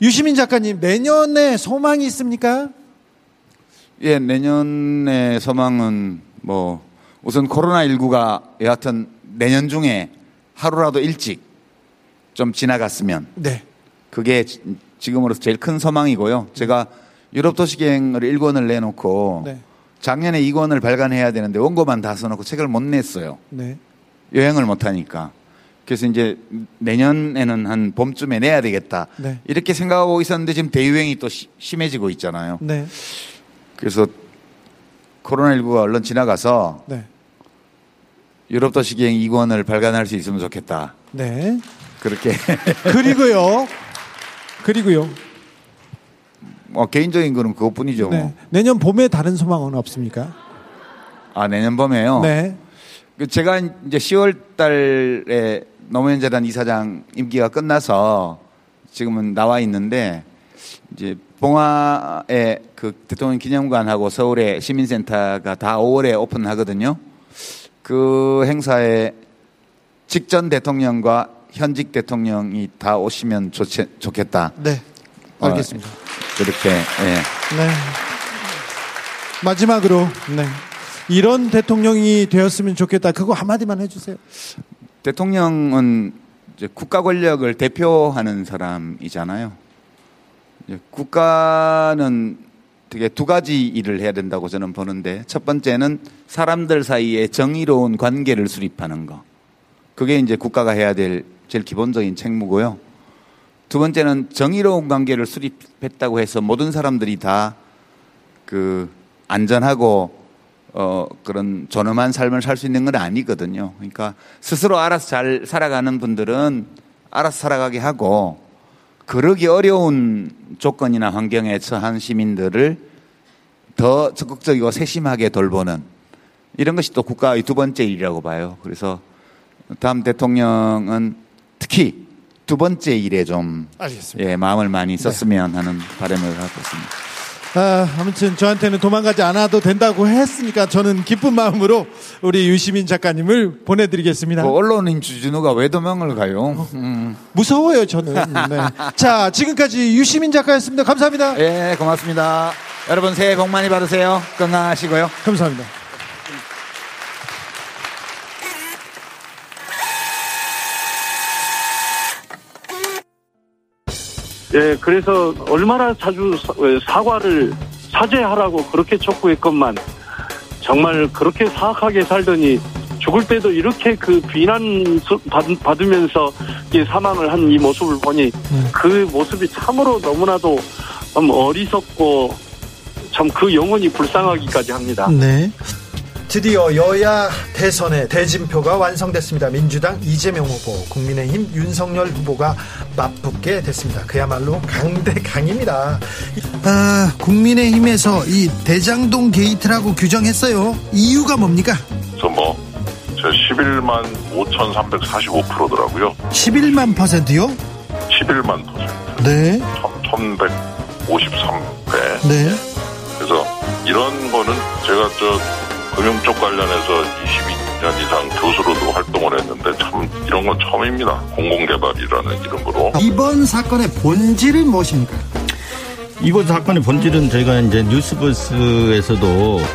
S15: 유시민 작가님, 내년에 소망이 있습니까?
S17: 예, 내년에 소망은 뭐 우선 코로나19가 여하튼 내년 중에 하루라도 일찍 좀 지나갔으면
S15: 네.
S17: 그게 지금으로서 제일 큰 소망이고요. 제가 유럽 도시계획을 1권을 내놓고 네. 작년에 2권을 발간해야 되는데 원고만 다 써놓고 책을 못 냈어요. 네. 여행을 못 하니까. 그래서 이제 내년에는 한 봄쯤에 내야 되겠다. 네. 이렇게 생각하고 있었는데 지금 대유행이 또 시, 심해지고 있잖아요.
S15: 네.
S17: 그래서 코로나19가 얼른 지나가서 네. 유럽 도시 기행 2권을 발간할 수 있으면 좋겠다.
S15: 네.
S17: 그렇게.
S15: 그리고요. 그리고요.
S17: 뭐 개인적인 거는 그것뿐이죠. 뭐. 네. 뭐.
S15: 내년 봄에 다른 소망은 없습니까?
S17: 아, 내년 봄에요?
S15: 네. 그
S17: 제가 이제 10월 달에 노무현 재단 이사장 임기가 끝나서 지금은 나와 있는데 이제 봉화의 그 대통령 기념관하고 서울의 시민센터가 다 5월에 오픈하거든요. 그 행사에 직전 대통령과 현직 대통령이 다 오시면 좋 좋겠다.
S15: 네. 어, 알겠습니다. 어,
S17: 그렇게, 예. 네.
S15: 마지막으로, 네. 이런 대통령이 되었으면 좋겠다. 그거 한마디만 해주세요.
S17: 대통령은 국가 권력을 대표하는 사람이잖아요. 국가는 되게 두 가지 일을 해야 된다고 저는 보는데 첫 번째는 사람들 사이에 정의로운 관계를 수립하는 거. 그게 이제 국가가 해야 될 제일 기본적인 책무고요. 두 번째는 정의로운 관계를 수립했다고 해서 모든 사람들이 다 그 안전하고 어, 그런 존엄한 삶을 살 수 있는 건 아니거든요. 그러니까 스스로 알아서 잘 살아가는 분들은 알아서 살아가게 하고 그러기 어려운 조건이나 환경에 처한 시민들을 더 적극적이고 세심하게 돌보는 이런 것이 또 국가의 두 번째 일이라고 봐요. 그래서 다음 대통령은 특히 두 번째 일에 좀 알겠습니다. 예, 마음을 많이 썼으면 네. 하는 바람을 갖고 있습니다.
S15: 아, 아무튼 저한테는 도망가지 않아도 된다고 했으니까 저는 기쁜 마음으로 우리 유시민 작가님을 보내드리겠습니다. 그
S17: 언론인 주진우가 왜 도망을 가요? 어, 음.
S15: 무서워요 저는. 네. 자 지금까지 유시민 작가였습니다. 감사합니다.
S17: 예 고맙습니다. 여러분 새해 복 많이 받으세요. 건강하시고요.
S15: 감사합니다.
S20: 예, 그래서 얼마나 자주 사과를 사죄하라고 그렇게 촉구했건만 정말 그렇게 사악하게 살더니 죽을 때도 이렇게 그 비난 받으면서 사망을 한 이 모습을 보니 음. 그 모습이 참으로 너무나도 어리석고 참 그 영혼이 불쌍하기까지 합니다.
S15: 네.
S21: 드디어 여야 대선의 대진표가 완성됐습니다. 민주당 이재명 후보, 국민의힘 윤석열 후보가 맞붙게 됐습니다. 그야말로 강대강입니다.
S15: 아, 국민의힘에서 이 대장동 게이트라고 규정했어요. 이유가 뭡니까?
S22: 저뭐저 11만 5,345%더라고요.
S15: 11만 퍼센트요?
S22: 11만 퍼센트. 네. 1,153배.
S15: 네.
S22: 관련해서 22년 이상 교수로도 활동을 했는데 참 이런 건 처음입니다. 공공개발이라는 이름으로.
S15: 이번 사건의 본질은 무엇입니까?
S23: 이번 사건의 본질은 저희가 이제 뉴스버스에서도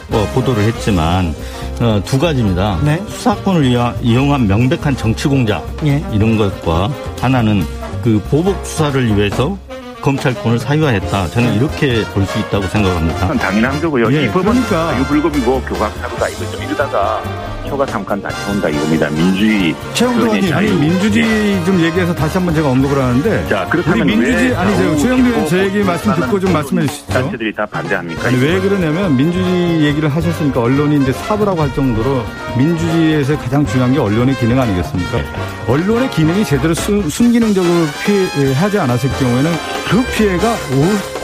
S23: 뭐 보도를 했지만 어, 두 가지입니다. 네? 수사권을 이용한 명백한 정치 공작 예. 이런 것과 하나는 그 보복 수사를 위해서 검찰권을 사유화했다. 저는 이렇게 볼 수 있다고 생각합니다.
S24: 당연한 거고요. 예, 이 법은 니까 유불급이고 교각사고가 이거죠. 이러다가 초가 잠깐 다시 온다 이겁니다. 민주주의.
S15: 최영도 의원님, 아니 민주주의 예. 좀 얘기해서 다시 한번 제가 언급을 하는데. 자, 그렇다면 우리 민주주의 아니 제가 최영도 의원 제 얘기 말씀 듣고 좀 말씀해 주시죠. 단체들이
S24: 다 반대합니까? 아니, 왜
S25: 그러냐면 민주주의 얘기를 하셨으니까 언론이 이제 사부라고 할 정도로 민주주의에서 가장 중요한 게 언론의 기능 아니겠습니까? 네. 언론의 기능이 제대로 순, 순기능적으로 피 예, 하지 않았을 경우에는 그 피해가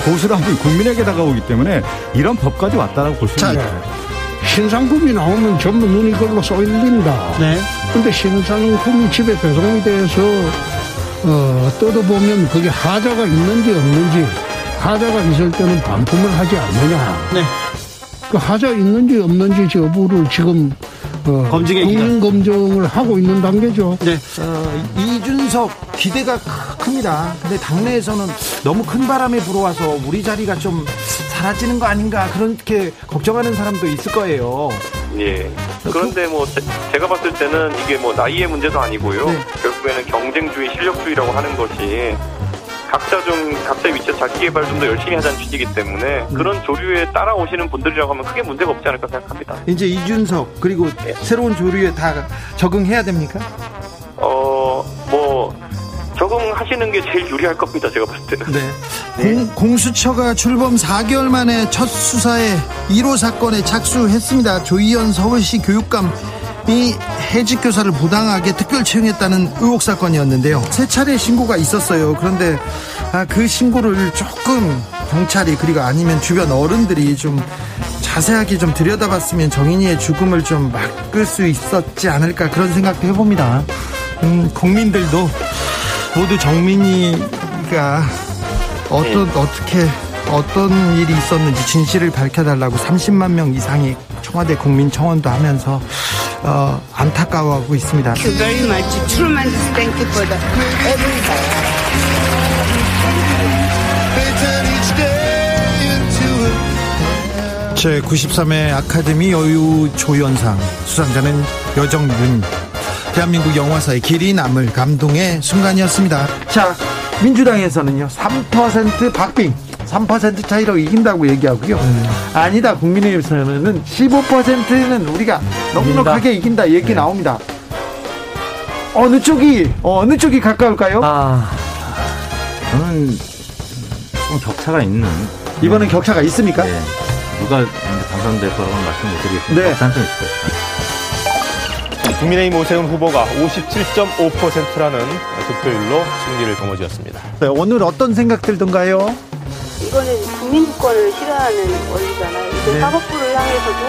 S25: 고스란히 국민에게 다가오기 때문에 이런 법까지 왔다라고 볼 수 있습니다.
S26: 신상품이 나오면 전부 눈이 걸로 쏠린다. 네. 근데 신상품이 집에 배송이 돼서 어, 뜯어보면 그게 하자가 있는지 없는지 하자가 있을 때는 반품을 하지 않느냐.
S15: 네.
S26: 그 하자 있는지 없는지 여부를 지금 어, 검증의 국민 검증을 하고 있는 단계죠.
S15: 네. 어, 이준석 기대가 큽니다. 근데 당내에서는 너무 큰 바람이 불어와서 우리 자리가 좀 사라지는 거 아닌가 그렇게 걱정하는 사람도 있을 거예요.
S27: 예. 어, 그런데 뭐 제, 가 봤을 때는 이게 뭐 나이의 문제도 아니고요. 네. 결국에는 경쟁주의, 실력주의라고 하는 것이 각자 좀 각자의 위치에 자기 개발 좀 더 열심히 하자는 취지이기 때문에 음. 그런 조류에 따라오시는 분들이라고 하면 크게 문제가 없지 않을까 생각합니다.
S15: 이제 이준석 그리고 네. 새로운 조류에 다 적응해야 됩니까?
S27: 어, 뭐 적응하시는 게 제일 유리할 겁니다. 제가 봤을 때는. 네.
S15: 네. 공, 수처가 출범 4개월 만에 첫 수사에 1호 사건에 착수했습니다. 조희연 서울시 교육감 이 해직 교사를 부당하게 특별 채용했다는 의혹 사건이었는데요. 세 차례 신고가 있었어요. 그런데 아, 그 신고를 조금 경찰이 그리고 아니면 주변 어른들이 좀 자세하게 좀 들여다봤으면 정인이의 죽음을 좀 막을 수 있었지 않을까 그런 생각도 해봅니다. 음, 국민들도 모두 정민이가 어떤 네. 어떻게 어떤 일이 있었는지 진실을 밝혀달라고 30만 명 이상이 청와대 국민청원도 하면서 어, 안타까워하고 있습니다. 제93회 아카데미 여유조연상 수상자는 여정윤 대한민국 영화사의 길이 남을 감동의 순간이었습니다. 자 민주당에서는요 3% 박빙 3% 차이로 이긴다고 얘기하고요. 음. 아니다 국민의힘에서는 15%는 우리가 넉넉하게 이긴다, 이긴다 얘기 네. 나옵니다. 어느 쪽이 어, 어느 쪽이 가까울까요?
S17: 아, 저는 좀 격차가 있는. 네.
S15: 이번엔 네. 격차가 있습니까? 네.
S17: 누가 당선될 거라고는 말씀 못 드리겠습니다. 네. 격차 있을 것입니다.
S28: 국민의힘 오세훈 후보가 57.5%라는 득표율로 승리를 거머쥐었습니다.
S15: 네, 오늘 어떤 생각 들던가요?
S29: 이거는 국민주권을 실현하는 원리잖아요. 이건 네. 사법부를 향해서도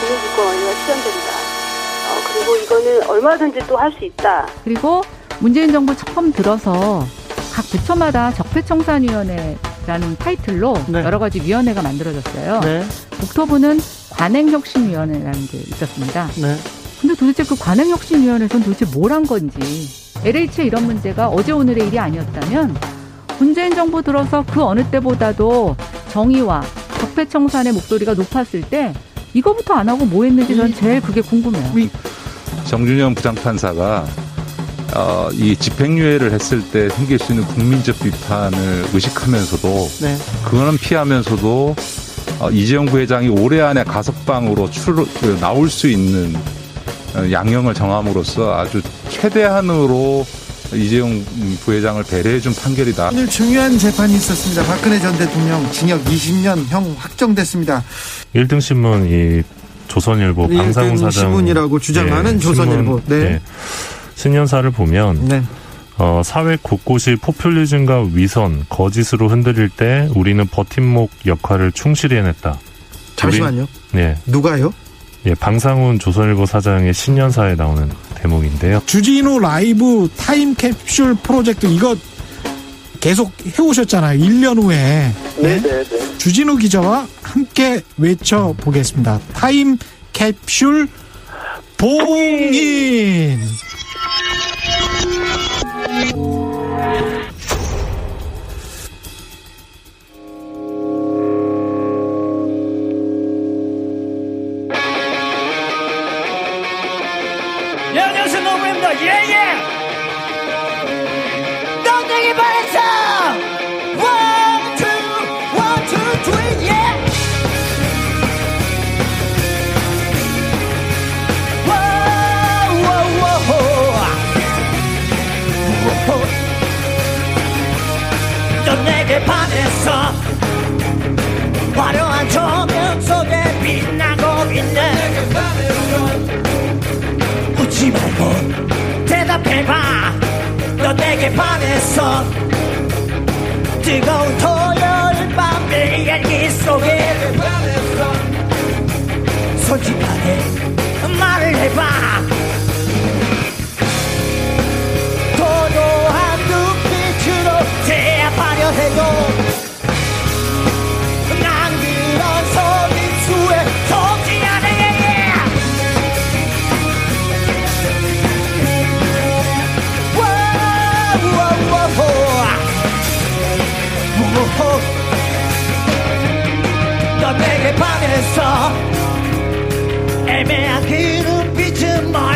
S29: 국민주권 원리가 실현된다. 어, 그리고 이거는 얼마든지 또 할 수 있다.
S30: 그리고 문재인 정부 처음 들어서 각 부처마다 적폐청산위원회라는 타이틀로 네. 여러 가지 위원회가 만들어졌어요. 네. 국토부는 관행혁신위원회라는 게 있었습니다. 네. 근데 도대체 그 관행혁신위원회에서는 도대체 뭘 한 건지 LH 이런 문제가 어제 오늘의 일이 아니었다면 문재인 정부 들어서 그 어느 때보다도 정의와 적폐 청산의 목소리가 높았을 때 이거부터 안 하고 뭐 했는지 저는 제일 그게 궁금해요. 음.
S31: 정준영 부장판사가 어, 이 집행유예를 했을 때 생길 수 있는 국민적 비판을 의식하면서도 네. 그거는 피하면서도 어, 이재용 부회장이 올해 안에 가석방으로 출 그 나올 수 있는 어, 양형을 정함으로써 아주 최대한으로 이재용 부회장을 배려해준 판결이다.
S15: 오늘 중요한 재판이 있었습니다. 박근혜 전 대통령 징역 20년 형 확정됐습니다.
S32: 1등 신문 이 조선일보 방상훈
S15: 사장 신문이라고 주장하는 네, 조선일보.
S32: 네. 네. 신년사를 보면 네. 어, 사회 곳곳이 포퓰리즘과 위선, 거짓으로 흔들릴 때 우리는 버팀목 역할을 충실히 해냈다.
S15: 잠시만요. 우리,
S32: 네.
S15: 누가요?
S32: 예, 방상훈 조선일보 사장의 신년사에 나오는 대목인데요.
S15: 주진우 라이브 타임 캡슐 프로젝트 이거 계속 해오셨잖아요. 1년 후에. 네? 네네 네, 네. 주진우 기자와 함께 외쳐보겠습니다. 타임 캡슐 봉인!
S33: 예예 넌내기 바랬어 넌 내게 반했어 화려한 조명 속에 빛나고 있네 내게 반했어 웃지 말고 대답해봐 너 내게 반했어 뜨거운 토요일 밤내 이야기 속에 솔직하게 말을 해봐 도도한 눈빛으로 제압하려 해도 내게 반했어 애매한 그 눈빛은 멀 뭐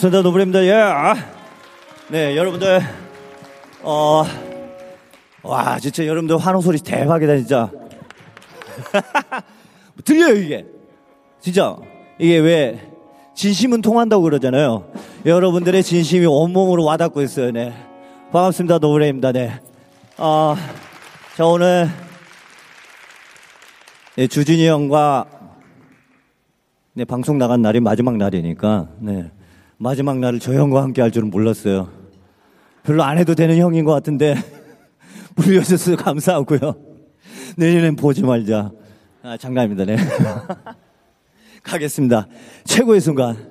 S34: 반갑습니다. 노블입니다. 예. 아. 네, 여러분들. 어, 와, 진짜 여러분들 환호 소리 대박이다, 진짜. 들려요, 이게. 진짜. 이게 왜, 진심은 통한다고 그러잖아요. 여러분들의 진심이 온몸으로 와닿고 있어요, 네. 반갑습니다. 노블입니다. 네. 어, 자, 오늘, 네, 주진이 형과 네, 방송 나간 날이 마지막 날이니까, 네. 마지막 날을 저 형과 함께 할 줄은 몰랐어요. 별로 안 해도 되는 형인 것 같은데 불려줘서 감사하고요. 내년엔 보지 말자. 아, 장난입니다. 네. 가겠습니다. 최고의 순간.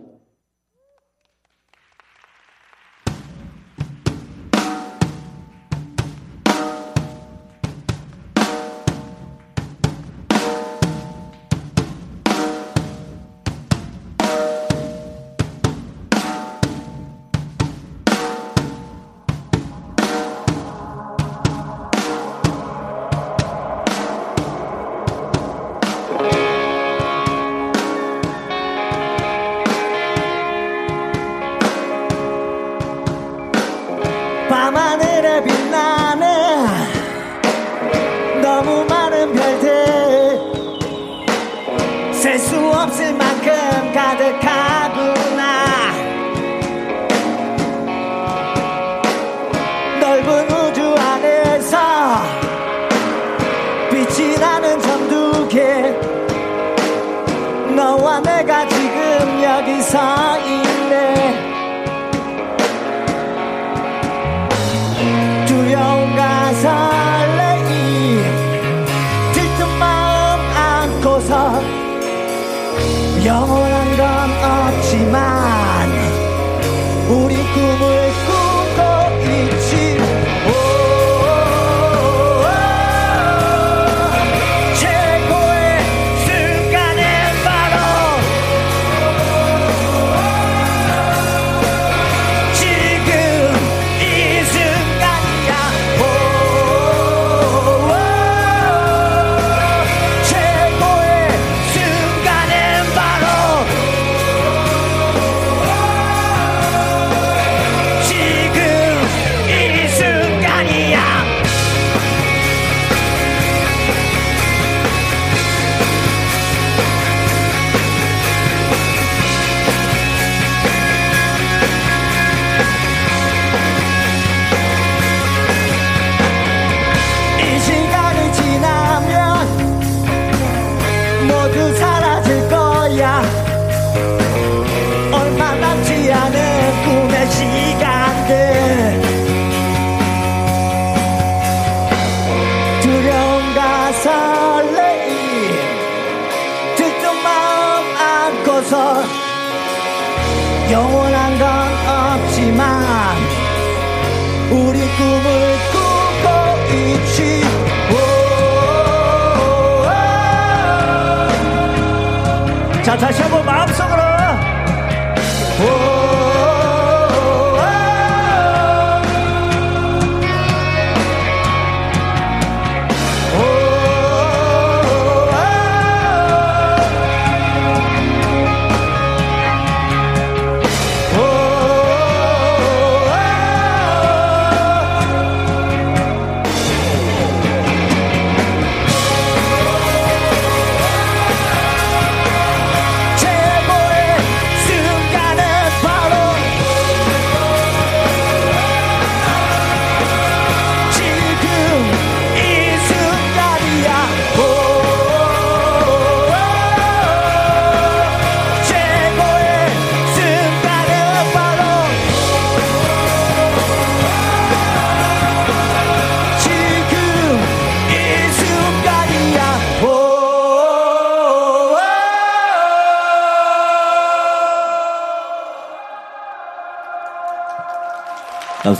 S33: 밤하늘에 빛나는 너무 많은 별들 셀 수 없을 만큼 가득하구나 넓은 우주 안에서 빛이 나는 점두개 너와 내가 지금 여기서 como eu.
S15: 다시 한번 마음속으로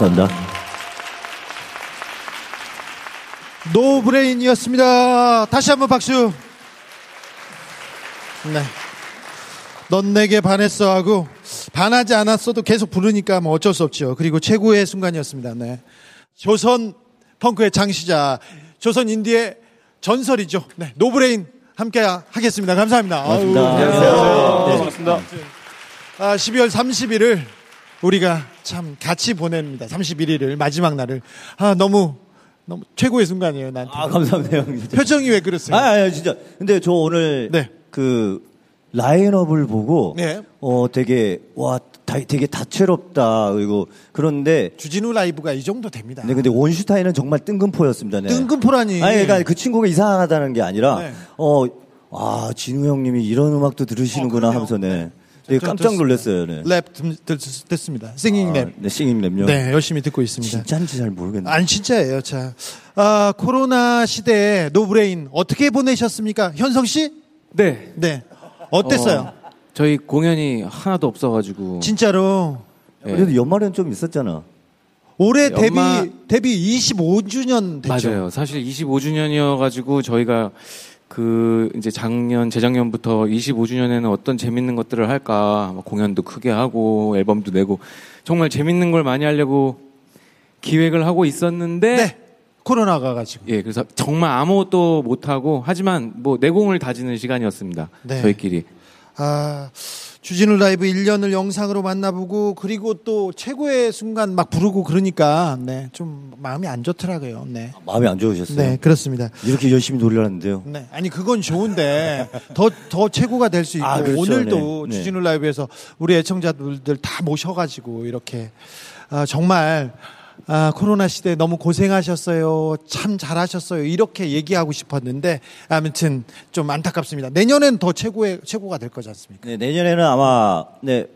S15: 산다. 노브레인이었습니다. 다시 한번 박수. 네. 넌 내게 반했어 하고 반하지 않았어도 계속 부르니까 뭐 어쩔 수 없죠. 그리고 최고의 순간이었습니다. 네. 조선 펑크의 창시자 조선 인디의 전설이죠. 네. 노브레인 함께 하겠습니다. 감사합니다. 고맙습니다. 아유, 안녕하세요. 네. 고맙습니다. 아, 12월 30일을 우리가 참 같이 보냅니다. 31일을 마지막 날을 아 너무 너무 최고의 순간이에요 나한테. 아 감사합니다 형. 표정이 왜 그랬어요? 아,
S35: 아 진짜. 근데 저 오늘 네. 그 라인업을 보고 네. 어 되게 와 다, 되게 다채롭다 그리고 그런데
S15: 주진우 라이브가 이 정도 됩니다.
S35: 네, 근데 원슈타인은 정말 뜬금포였습니다. 네.
S15: 뜬금포라니.
S35: 아니 그러니까 그 친구가 이상하다는 게 아니라 네. 어아 진우 형님이 이런 음악도 들으시는구나 어, 하면서 네. 네. 네, 깜짝 놀랐어요. 네.
S15: 랩 듣습니다. 싱잉 아, 랩. 아,
S35: 네, 싱잉 랩요. 네,
S15: 열심히 듣고 있습니다.
S35: 진짜인지 잘 모르겠네요.
S15: 안 진짜예요. 자, 아, 코로나 시대에 노브레인 어떻게 보내셨습니까, 현성 씨?
S36: 네, 네.
S15: 어땠어요? 어,
S36: 저희 공연이 하나도 없어가지고.
S15: 진짜로.
S35: 네. 그래도 연말엔 좀 있었잖아.
S15: 올해 데뷔 데뷔 25주년 됐죠.
S36: 맞아요. 사실 25주년이어가지고 저희가 그 이제 작년 재작년부터 25주년에는 어떤 재밌는 것들을 할까 뭐 공연도 크게 하고 앨범도 내고 정말 재밌는 걸 많이 하려고 기획을 하고 있었는데 네.
S15: 코로나가 가지고
S36: 예 그래서 정말 아무것도 못 하고 하지만 뭐 내공을 다지는 시간이었습니다 네. 저희끼리
S15: 아 주진우 라이브 1년을 영상으로 만나보고 그리고 또 최고의 순간 막 부르고 그러니까 네, 좀 마음이 안 좋더라고요. 네.
S35: 아, 마음이 안 좋으셨어요? 네,
S15: 그렇습니다.
S35: 이렇게 열심히 노래하는데요. 네.
S15: 아니 그건 좋은데 더 더 최고가 될 수 있고 아, 그렇죠. 오늘도 네. 네. 주진우 라이브에서 우리 애청자들 다 모셔 가지고 이렇게 아, 정말 아, 코로나 시대 너무 고생하셨어요. 참 잘하셨어요. 이렇게 얘기하고 싶었는데 아무튼 좀 안타깝습니다. 내년엔 더 최고의 최고가 될 거지 않습니까?
S35: 네, 내년에는 아마 네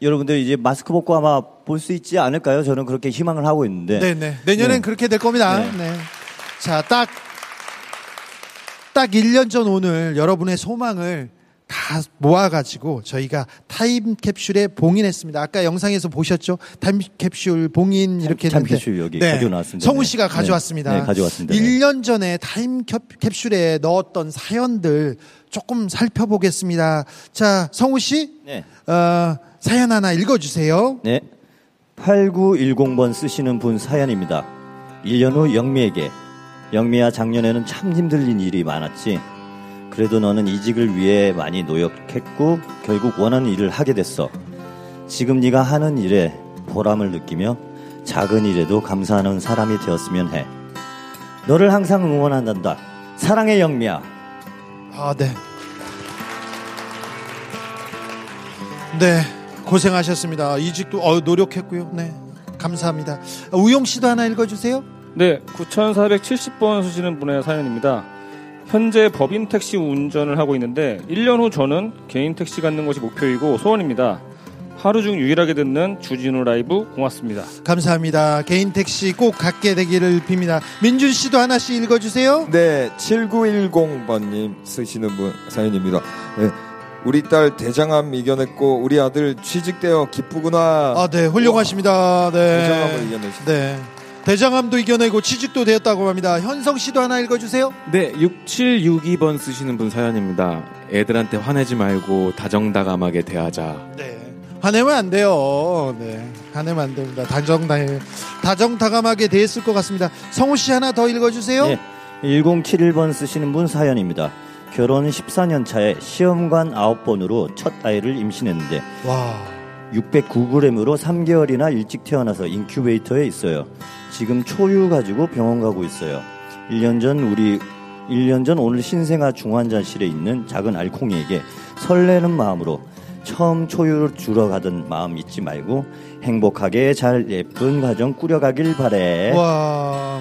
S35: 여러분들 이제 마스크 벗고 아마 볼 수 있지 않을까요? 저는 그렇게 희망을 하고 있는데. 네네. 네.
S15: 내년엔 네. 그렇게 될 겁니다. 네. 네. 자, 딱, 딱 1년 전 오늘 여러분의 소망을 다 모아가지고 저희가 타임캡슐에 봉인했습니다. 아까 영상에서 보셨죠? 타임캡슐 봉인 이렇게
S35: 했는데 타임캡슐 여기 네. 가져 왔습니다
S15: 성우 씨가 가져왔습니다. 네.
S35: 네, 가져왔습니다.
S15: 1년 전에 타임캡슐에 넣었던 사연들 조금 살펴보겠습니다. 자, 성우 씨, 네. 어, 사연 하나 읽어주세요.
S35: 네. 8910번 쓰시는 분 사연입니다. 1년 후 영미에게 영미야 작년에는 참 힘들린 일이 많았지. 그래도 너는 이직을 위해 많이 노력했고 결국 원하는 일을 하게 됐어. 지금 네가 하는 일에 보람을 느끼며 작은 일에도 감사하는 사람이 되었으면 해. 너를 항상 응원한단다. 사랑의 영미야.
S15: 아 네. 네 고생하셨습니다. 이직도 어, 노력했고요. 네 감사합니다. 우용 씨도 하나 읽어주세요.
S37: 네 9,470번 수시는 분의 사연입니다. 현재 법인 택시 운전을 하고 있는데 1년 후 저는 개인 택시 갖는 것이 목표이고 소원입니다. 하루 중 유일하게 듣는 주진우 라이브 고맙습니다.
S15: 감사합니다. 개인 택시 꼭 갖게 되기를 빕니다. 민준 씨도 하나씩 읽어주세요.
S38: 네, 7910번님 쓰시는 분 사연입니다. 네. 우리 딸 대장암 이겨냈고 우리 아들 취직되어 기쁘구나.
S15: 아, 네, 훌륭하십니다.
S38: 네. 대장암을 이겨내셨 네.
S15: 대장암도 이겨내고 취직도 되었다고 합니다. 현성 씨도 하나 읽어주세요.
S39: 네, 6762번 쓰시는 분 사연입니다. 애들한테 화내지 말고 다정다감하게 대하자. 네.
S15: 화내면 안 돼요. 네. 화내면 안 됩니다. 다정당, 다정다감하게 대했을 것 같습니다. 성우 씨 하나 더 읽어주세요. 네.
S35: 1071번 쓰시는 분 사연입니다. 결혼 14년 차에 시험관 9번으로 첫 아이를 임신했는데. 와. 609g으로 3개월이나 일찍 태어나서 인큐베이터에 있어요. 지금 초유 가지고 병원 가고 있어요. 1년 전 우리 1년 전 오늘 신생아 중환자실에 있는 작은 알콩이에게 설레는 마음으로 처음 초유를 주러 가던 마음 잊지 말고 행복하게 잘 예쁜 가정 꾸려가길 바래. 와.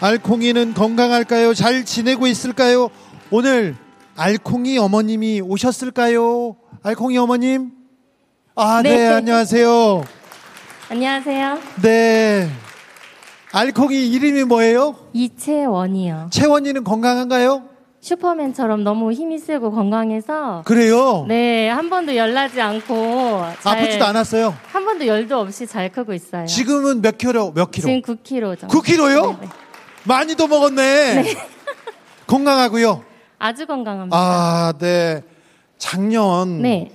S15: 알콩이는 건강할까요? 잘 지내고 있을까요? 오늘 알콩이 어머님이 오셨을까요? 알콩이 어머님? 아, 네. 네, 안녕하세요.
S40: 안녕하세요.
S15: 네. 알콩이 이름이 뭐예요?
S40: 이채원이요.
S15: 채원이는 건강한가요?
S40: 슈퍼맨처럼 너무 힘이 세고 건강해서
S15: 그래요?
S40: 네, 한 번도 열나지 않고
S15: 아프지도 않았어요.
S40: 한 번도 열도 없이 잘 크고 있어요.
S15: 지금은 몇 킬로? 몇
S40: 킬로? 지금 9킬로 정도.
S15: 9킬로요? 네네. 많이도 먹었네. 네. 건강하고요.
S40: 아주 건강합니다.
S15: 아, 네. 작년 네.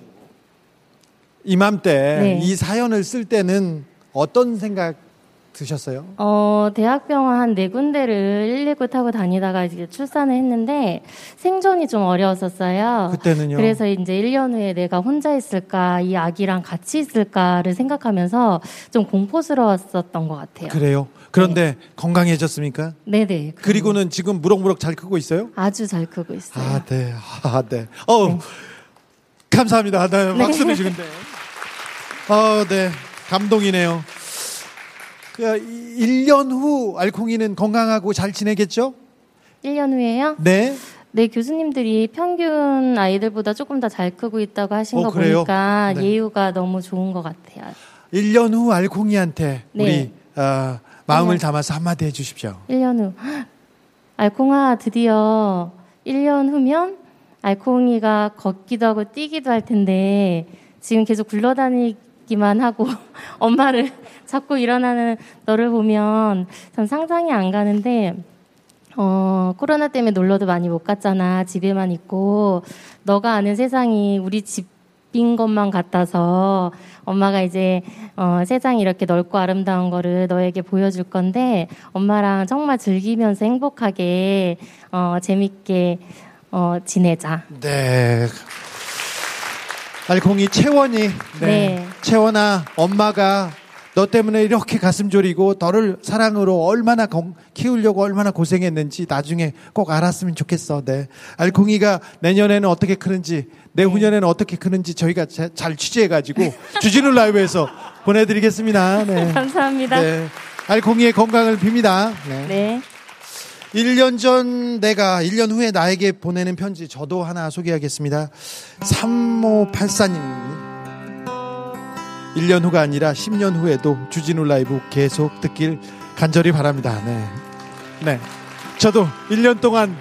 S15: 이맘때 네. 이 사연을 쓸 때는 어떤 생각 드셨어요? 어,
S40: 대학병원 한 네 군데를 119 타고 다니다가 이제 출산을 했는데 생존이 좀 어려웠었어요.
S15: 그때는요.
S40: 그래서 이제 1년 후에 내가 혼자 있을까, 이 아기랑 같이 있을까를 생각하면서 좀 공포스러웠었던 것 같아요.
S15: 그래요. 그런데 네. 건강해졌습니까?
S40: 네네.
S15: 그리고는 지금 무럭무럭 잘 크고 있어요?
S40: 아주 잘 크고 있어요. 아,
S15: 네. 아, 네. 어 네. 감사합니다. 네, 박수를 지금 네. 아, 네. 감동이네요. 1년 그, 후 알콩이는 건강하고 잘 지내겠죠?
S40: 1년 후에요? 네. 네, 교수님들이 평균 아이들보다 조금 더 잘 크고 있다고 하신 어, 거 그래요? 보니까 네. 예우가 너무 좋은 것 같아요.
S15: 1년 후 알콩이한테 네. 우리 어, 마음을 1년, 담아서 한마디 해주십시오.
S40: 1년 후. 알콩아, 드디어 1년 후면 알콩이가 걷기도 하고 뛰기도 할 텐데 지금 계속 굴러다니 있기만 하고 엄마를 자꾸 일어나는 너를 보면 전 상상이 안 가는데 어, 코로나 때문에 놀러도 많이 못 갔잖아. 집에만 있고 너가 아는 세상이 우리 집인 것만 같아서 엄마가 이제 어, 세상이 이렇게 넓고 아름다운 거를 너에게 보여줄 건데 엄마랑 정말 즐기면서 행복하게 어, 재밌게 어, 지내자.
S15: 네. 알콩이 채원이. 네. 네. 채원아, 엄마가 너 때문에 이렇게 가슴 졸이고 너를 사랑으로 얼마나 키우려고 얼마나 고생했는지 나중에 꼭 알았으면 좋겠어. 네. 알콩이가 내년에는 어떻게 크는지, 내후년에는 네. 어떻게 크는지 저희가 자, 잘 취재해가지고 주진우 라이브에서 보내드리겠습니다. 네.
S40: 감사합니다. 네.
S15: 알콩이의 건강을 빕니다. 네. 네. 1년 전 내가 1년 후에 나에게 보내는 편지 저도 하나 소개하겠습니다. 3584님이 1년 후가 아니라 10년 후에도 주진우 라이브 계속 듣길 간절히 바랍니다. 네. 네. 저도 1년 동안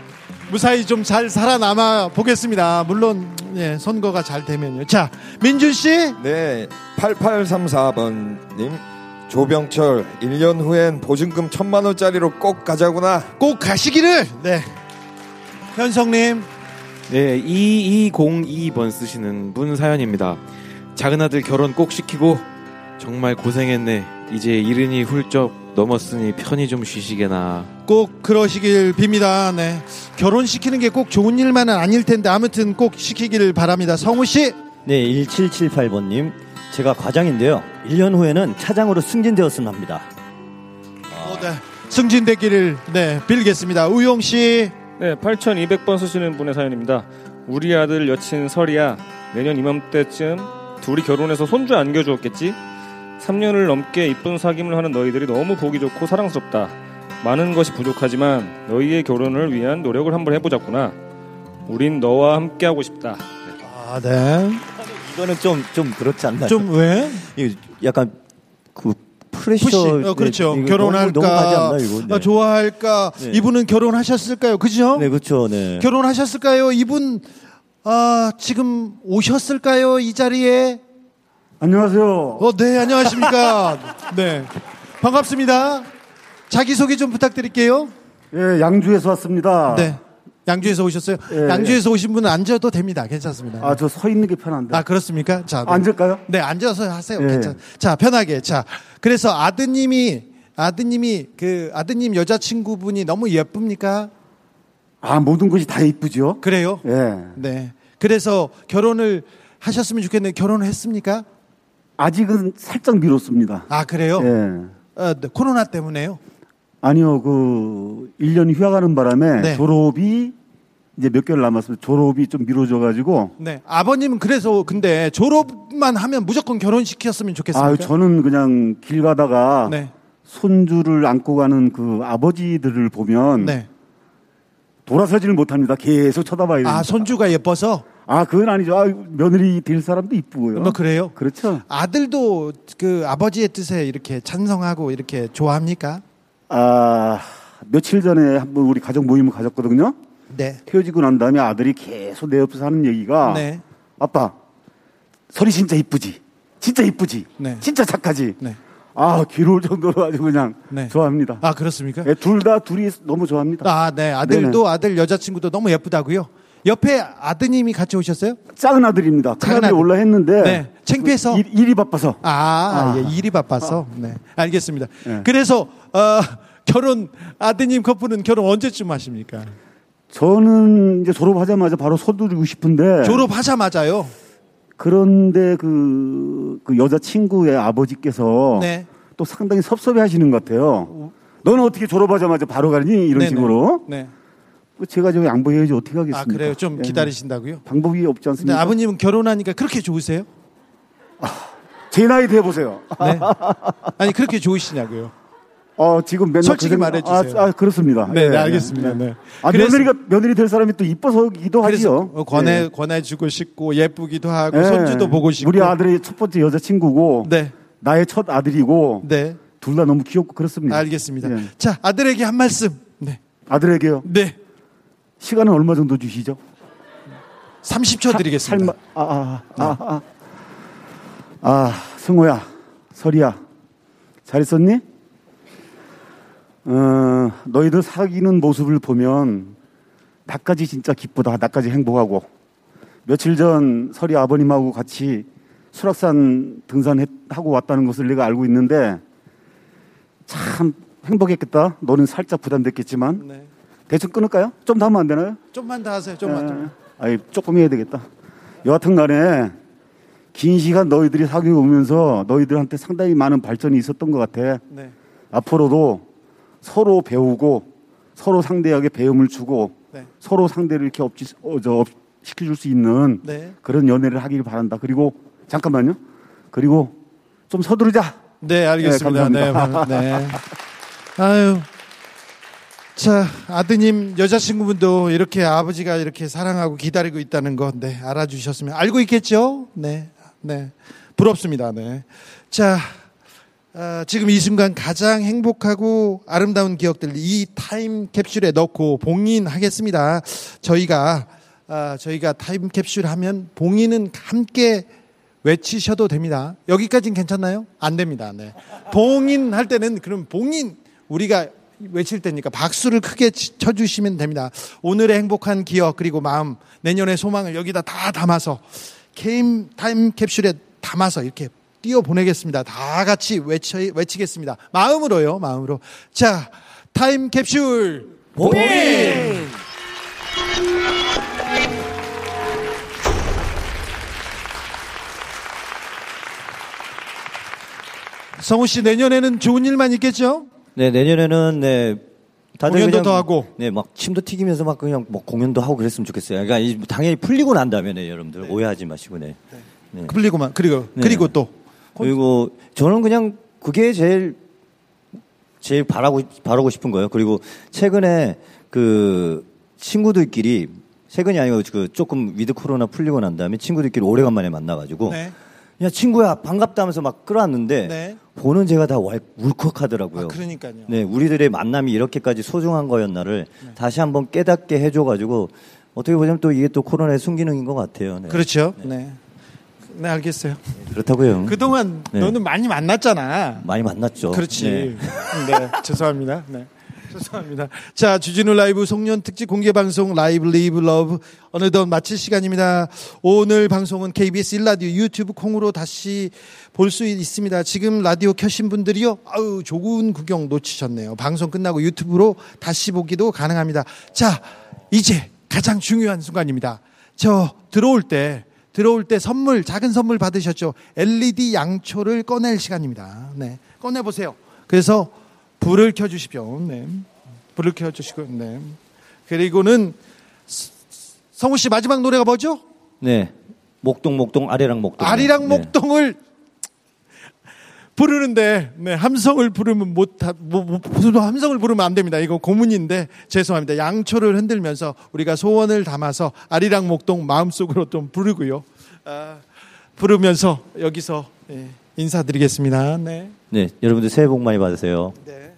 S15: 무사히 좀 잘 살아남아 보겠습니다. 물론 예, 선거가 잘 되면요. 자, 민준 씨.
S38: 네. 8834번 님. 조병철 1년 후엔 보증금 천만 원짜리로 꼭 가자구나.
S15: 꼭 가시기를. 네. 현성님. 네,
S39: 2202번 쓰시는 분 사연입니다. 작은 아들 결혼 꼭 시키고 정말 고생했네. 이제 이른이 훌쩍 넘었으니 편히 좀 쉬시게나.
S15: 꼭 그러시길 빕니다. 네. 결혼시키는 게 꼭 좋은 일만은 아닐 텐데 아무튼 꼭 시키길 바랍니다. 성우 씨.
S35: 네, 1778번 님. 제가 과장인데요. 1년 후에는 차장으로 승진되었으면 합니다. 어, 네.
S15: 승진되기를 네, 빌겠습니다. 우용 씨.
S37: 네, 8200번 쓰시는 분의 사연입니다. 우리 아들 여친 설이야. 내년 이맘때쯤 둘이 결혼해서 손주 안겨주었겠지? 3년을 넘게 이쁜 사귐을 하는 너희들이 너무 보기 좋고 사랑스럽다. 많은 것이 부족하지만 너희의 결혼을 위한 노력을 한번 해보자꾸나. 우린 너와 함께하고 싶다.
S15: 아, 네.
S35: 이거는 좀, 좀 그렇지 않나요?
S15: 좀 왜?
S35: 약간 그 프레셔. 어,
S15: 네, 그렇죠. 네, 결혼할까? 않나, 네. 아, 좋아할까? 네. 이분은 결혼하셨을까요? 그죠?
S35: 네, 그렇죠. 네.
S15: 결혼하셨을까요? 이분 아, 지금 오셨을까요? 이 자리에?
S41: 안녕하세요.
S15: 어, 네, 안녕하십니까? 네. 반갑습니다. 자기소개 좀 부탁드릴게요.
S41: 예, 양주에서 왔습니다. 네.
S15: 양주에서 오셨어요? 예, 예, 양주에서 오신 분은 앉아도 됩니다. 괜찮습니다.
S41: 아, 저 서 있는 게 편한데.
S15: 아, 그렇습니까?
S41: 자. 네. 앉을까요?
S15: 네, 앉아서 하세요. 예. 괜찮. 자, 편하게. 자. 그래서 아드님이 아드님이 그 아드님 여자친구분이 너무 예쁩니까? 아,
S41: 모든 것이 다 예쁘죠.
S15: 그래요? 예. 네. 그래서 결혼을 하셨으면 좋겠는데 결혼을 했습니까?
S41: 아직은 살짝 미뤘습니다.
S15: 아, 그래요? 예. 아, 네, 코로나 때문에요?
S41: 아니요, 그, 1년 휴학하는 바람에 네. 졸업이 이제 몇 개월 남았습니다. 졸업이 좀 미뤄져가지고.
S15: 네. 아버님은 그래서 근데 졸업만 하면 무조건 결혼시켰으면 좋겠어요. 아,
S41: 저는 그냥 길 가다가 네. 손주를 안고 가는 그 아버지들을 보면 네. 돌아서지를 못합니다. 계속 쳐다봐야
S15: 돼요. 아, 손주가 예뻐서?
S41: 아, 그건 아니죠.
S15: 아,
S41: 며느리 될 사람도 이쁘고요.
S15: 뭐 그래요?
S41: 그렇죠.
S15: 아들도 그 아버지의 뜻에 이렇게 찬성하고 이렇게 좋아합니까?
S41: 아, 며칠 전에 한번 우리 가족 모임을 가졌거든요. 네. 헤어지고 난 다음에 아들이 계속 내 옆에서 하는 얘기가 네. 아빠 소리 진짜 이쁘지 진짜 이쁘지 네. 진짜 착하지 네. 아 괴로울 정도로 아주 그냥 네. 좋아합니다
S15: 아 그렇습니까 네,
S41: 둘다 둘이 너무 좋아합니다
S15: 아 네 아들도 네네. 아들 여자친구도 너무 예쁘다고요 옆에 아드님이 같이 오셨어요?
S41: 작은 아들입니다. 작은 아들 올라 했는데 네.
S15: 창피해서 그 일,
S41: 일이 바빠서
S15: 아, 아. 아 예. 일이 바빠서 아. 네 알겠습니다. 네. 그래서 어, 결혼 아드님 커플은 결혼 언제쯤 하십니까?
S41: 저는 이제 졸업하자마자 바로 서두르고 싶은데
S15: 졸업하자마자요.
S41: 그런데 그, 그 여자 친구의 아버지께서 네. 또 상당히 섭섭해하시는 것 같아요. 너는 어떻게 졸업하자마자 바로 가니 이런 네네. 식으로. 네. 그 제가 좀 양보해야지 어떻게 아, 하겠습니까? 아 그래요?
S15: 좀 예, 기다리신다고요? 네.
S41: 방법이 없지 않습니까? 근데
S15: 아버님은 결혼하니까 그렇게 좋으세요? 아,
S41: 제 나이 돼 보세요. 네.
S15: 아니 그렇게 좋으시냐고요?
S41: 어, 지금 맨날
S15: 솔직히 그 생각... 말해주세요. 아, 아,
S41: 그렇습니다.
S15: 네, 네, 예, 예. 알겠습니다. 네. 아,
S41: 며느리가 며느리 될 사람이 또 이뻐서기도 하지요.
S15: 어, 권해 예. 권해주고 싶고 예쁘기도 하고 손주도 보고 싶고.
S41: 우리 아들의첫 번째 여자 친구고. 네. 나의 첫 아들이고. 네. 둘 다 너무 귀엽고 그렇습니다.
S15: 알겠습니다. 자, 아들에게 한 말씀. 네.
S41: 아들에게요. 네. 시간은 얼마 정도 주시죠?
S15: 30초 드리겠습니다. 하, 아,
S41: 아, 아, 아, 아, 아, 승호야, 설이야, 잘 있었니? 어, 너희들 사귀는 모습을 보면 나까지 진짜 기쁘다. 나까지 행복하고. 며칠 전 설이 아버님하고 같이 수락산 등산하고 왔다는 것을 내가 알고 있는데 참 행복했겠다. 너는 살짝 부담됐겠지만 네. 대충 끊을까요? 좀 더 하면 안 되나요?
S15: 좀만 더 하세요. 좀만 더. 예,
S41: 아니 조금 해야 되겠다. 여하튼 간에 긴 시간 너희들이 사귀고 오면서 너희들한테 상당히 많은 발전이 있었던 것 같아. 네. 앞으로도 서로 배우고 서로 상대에게 배움을 주고 네. 서로 상대를 이렇게 업지, 어, 저, 시켜줄 수 있는 네. 그런 연애를 하기를 바란다. 그리고 잠깐만요. 그리고 좀 서두르자.
S15: 네, 네 알겠습니다. 네, 감사합니다. 네. 아유. 자, 아드님, 여자친구분도 이렇게 아버지가 이렇게 사랑하고 기다리고 있다는 거, 네, 알아주셨으면. 알고 있겠죠? 네, 네. 부럽습니다, 네. 자, 어, 지금 이 순간 가장 행복하고 아름다운 기억들 이 타임 캡슐에 넣고 봉인하겠습니다. 저희가 어, 저희가 타임 캡슐 하면 봉인은 함께 외치셔도 됩니다. 여기까지는 괜찮나요? 안 됩니다. 네. 봉인 할 때는 그럼 봉인 우리가 외칠 때니까 박수를 크게 쳐주시면 됩니다. 오늘의 행복한 기억 그리고 마음 내년의 소망을 여기다 다 담아서 게임 타임 캡슐에 담아서 이렇게 뛰어 보내겠습니다. 다 같이 외치, 외치겠습니다. 마음으로요, 마음으로. 자, 타임 캡슐 보행! 성우 씨 내년에는 좋은 일만 있겠죠?
S35: 네, 내년에는 네,
S15: 다들 공연도 더 하고.
S35: 네, 막 침도 튀기면서 막 그냥 뭐 공연도 하고 그랬으면 좋겠어요. 그러니까 당연히 풀리고 난 다음에 네, 여러분들 네. 오해하지 마시고 네. 네.
S15: 네. 풀리고만 그리고 네. 그리고 또
S35: 그리고 저는 그냥 그게 제일 제일 바라고 바라고 싶은 거예요. 그리고 최근에 그 친구들끼리 최근이 아니고 그 조금 위드 코로나 풀리고 난 다음에 친구들끼리 오래간만에 만나가지고 네. 그냥 친구야 반갑다면서 막 끌어왔는데 네. 보는 제가 다 울컥하더라고요. 아,
S15: 그러니까요.
S35: 네, 우리들의 만남이 이렇게까지 소중한 거였나를 네. 다시 한번 깨닫게 해줘가지고 어떻게 보면 자또 이게 또 코로나의 순기능인 것 같아요.
S15: 네. 그렇죠. 네. 네. 네, 알겠어요.
S35: 그렇다고요.
S15: 그동안 네. 너는 많이 만났잖아.
S35: 많이 만났죠.
S15: 그렇지. 네, 네 죄송합니다. 네. 죄송합니다. 자, 주진우 라이브 송년 특집 공개 방송 라이브 리브 러브 어느덧 마칠 시간입니다. 오늘 방송은 KBS 1라디오 유튜브 콩으로 다시 볼 수 있습니다. 지금 라디오 켜신 분들이요. 아우, 좋은 구경 놓치셨네요. 방송 끝나고 유튜브로 다시 보기도 가능합니다. 자, 이제 가장 중요한 순간입니다. 저 들어올 때 들어올 때 선물, 작은 선물 받으셨죠? LED 양초를 꺼낼 시간입니다. 네. 꺼내보세요. 그래서 불을 켜주십시오. 네. 불을 켜주시고, 네. 그리고는 성우 씨 마지막 노래가 뭐죠?
S35: 네. 목동, 목동, 아리랑 목동.
S15: 아래랑 네. 목동을 네. 부르는데 네, 함성을 부르면 못, 뭐, 뭐, 함성을 부르면 안 됩니다. 이거 고문인데 죄송합니다. 양초를 흔들면서 우리가 소원을 담아서 아리랑 목동 마음속으로 좀 부르고요. 아, 부르면서 여기서 예, 인사드리겠습니다.
S35: 네. 네, 여러분들 새해 복 많이 받으세요.
S15: 네.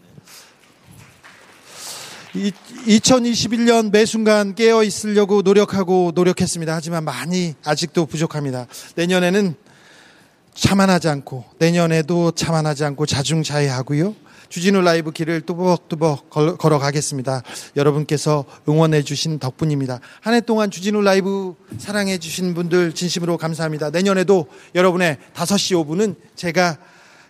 S15: 2021년 매 순간 깨어 있으려고 노력하고 노력했습니다. 하지만 많이 아직도 부족합니다. 내년에는 참아하지 않고 내년에도 참아하지 않고 자중자애하고요. 주진우 라이브 길을 뚜벅뚜벅 걸어가겠습니다. 여러분께서 응원해 주신 덕분입니다. 한 해 동안 주진우 라이브 사랑해 주신 분들 진심으로 감사합니다. 내년에도 여러분의 5시 5분은 제가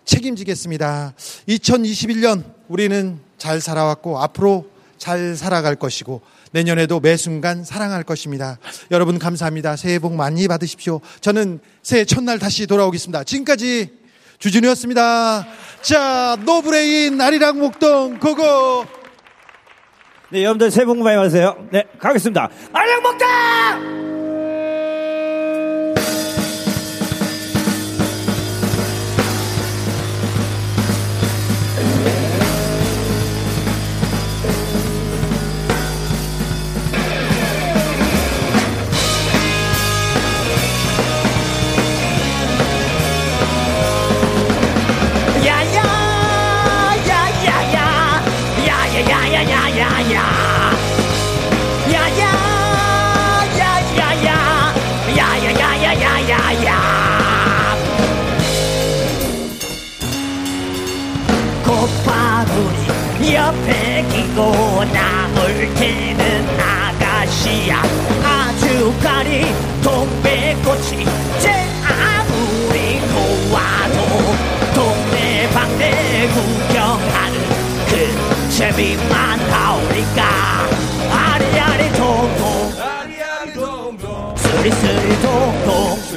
S15: 책임지겠습니다. 2021년 우리는 잘 살아왔고 앞으로 잘 살아갈 것이고 내년에도 매 순간 사랑할 것입니다. 여러분 감사합니다. 새해 복 많이 받으십시오. 저는 새해 첫날 다시 돌아오겠습니다. 지금까지 주준이었습니다 자, 노브레인 아리랑 목동 고고. 네, 여러분들 새해 복 많이 받으세요. 네, 가겠습니다. 아리랑 목동! 옆에 끼고 나올 테는 아가씨야 아주 가리 동백꽃이 제 아무리 놓와도 동네방네 구경하는 그 재미만 나오니까 아리아리 동동 아리아리 동동 스리스리 동동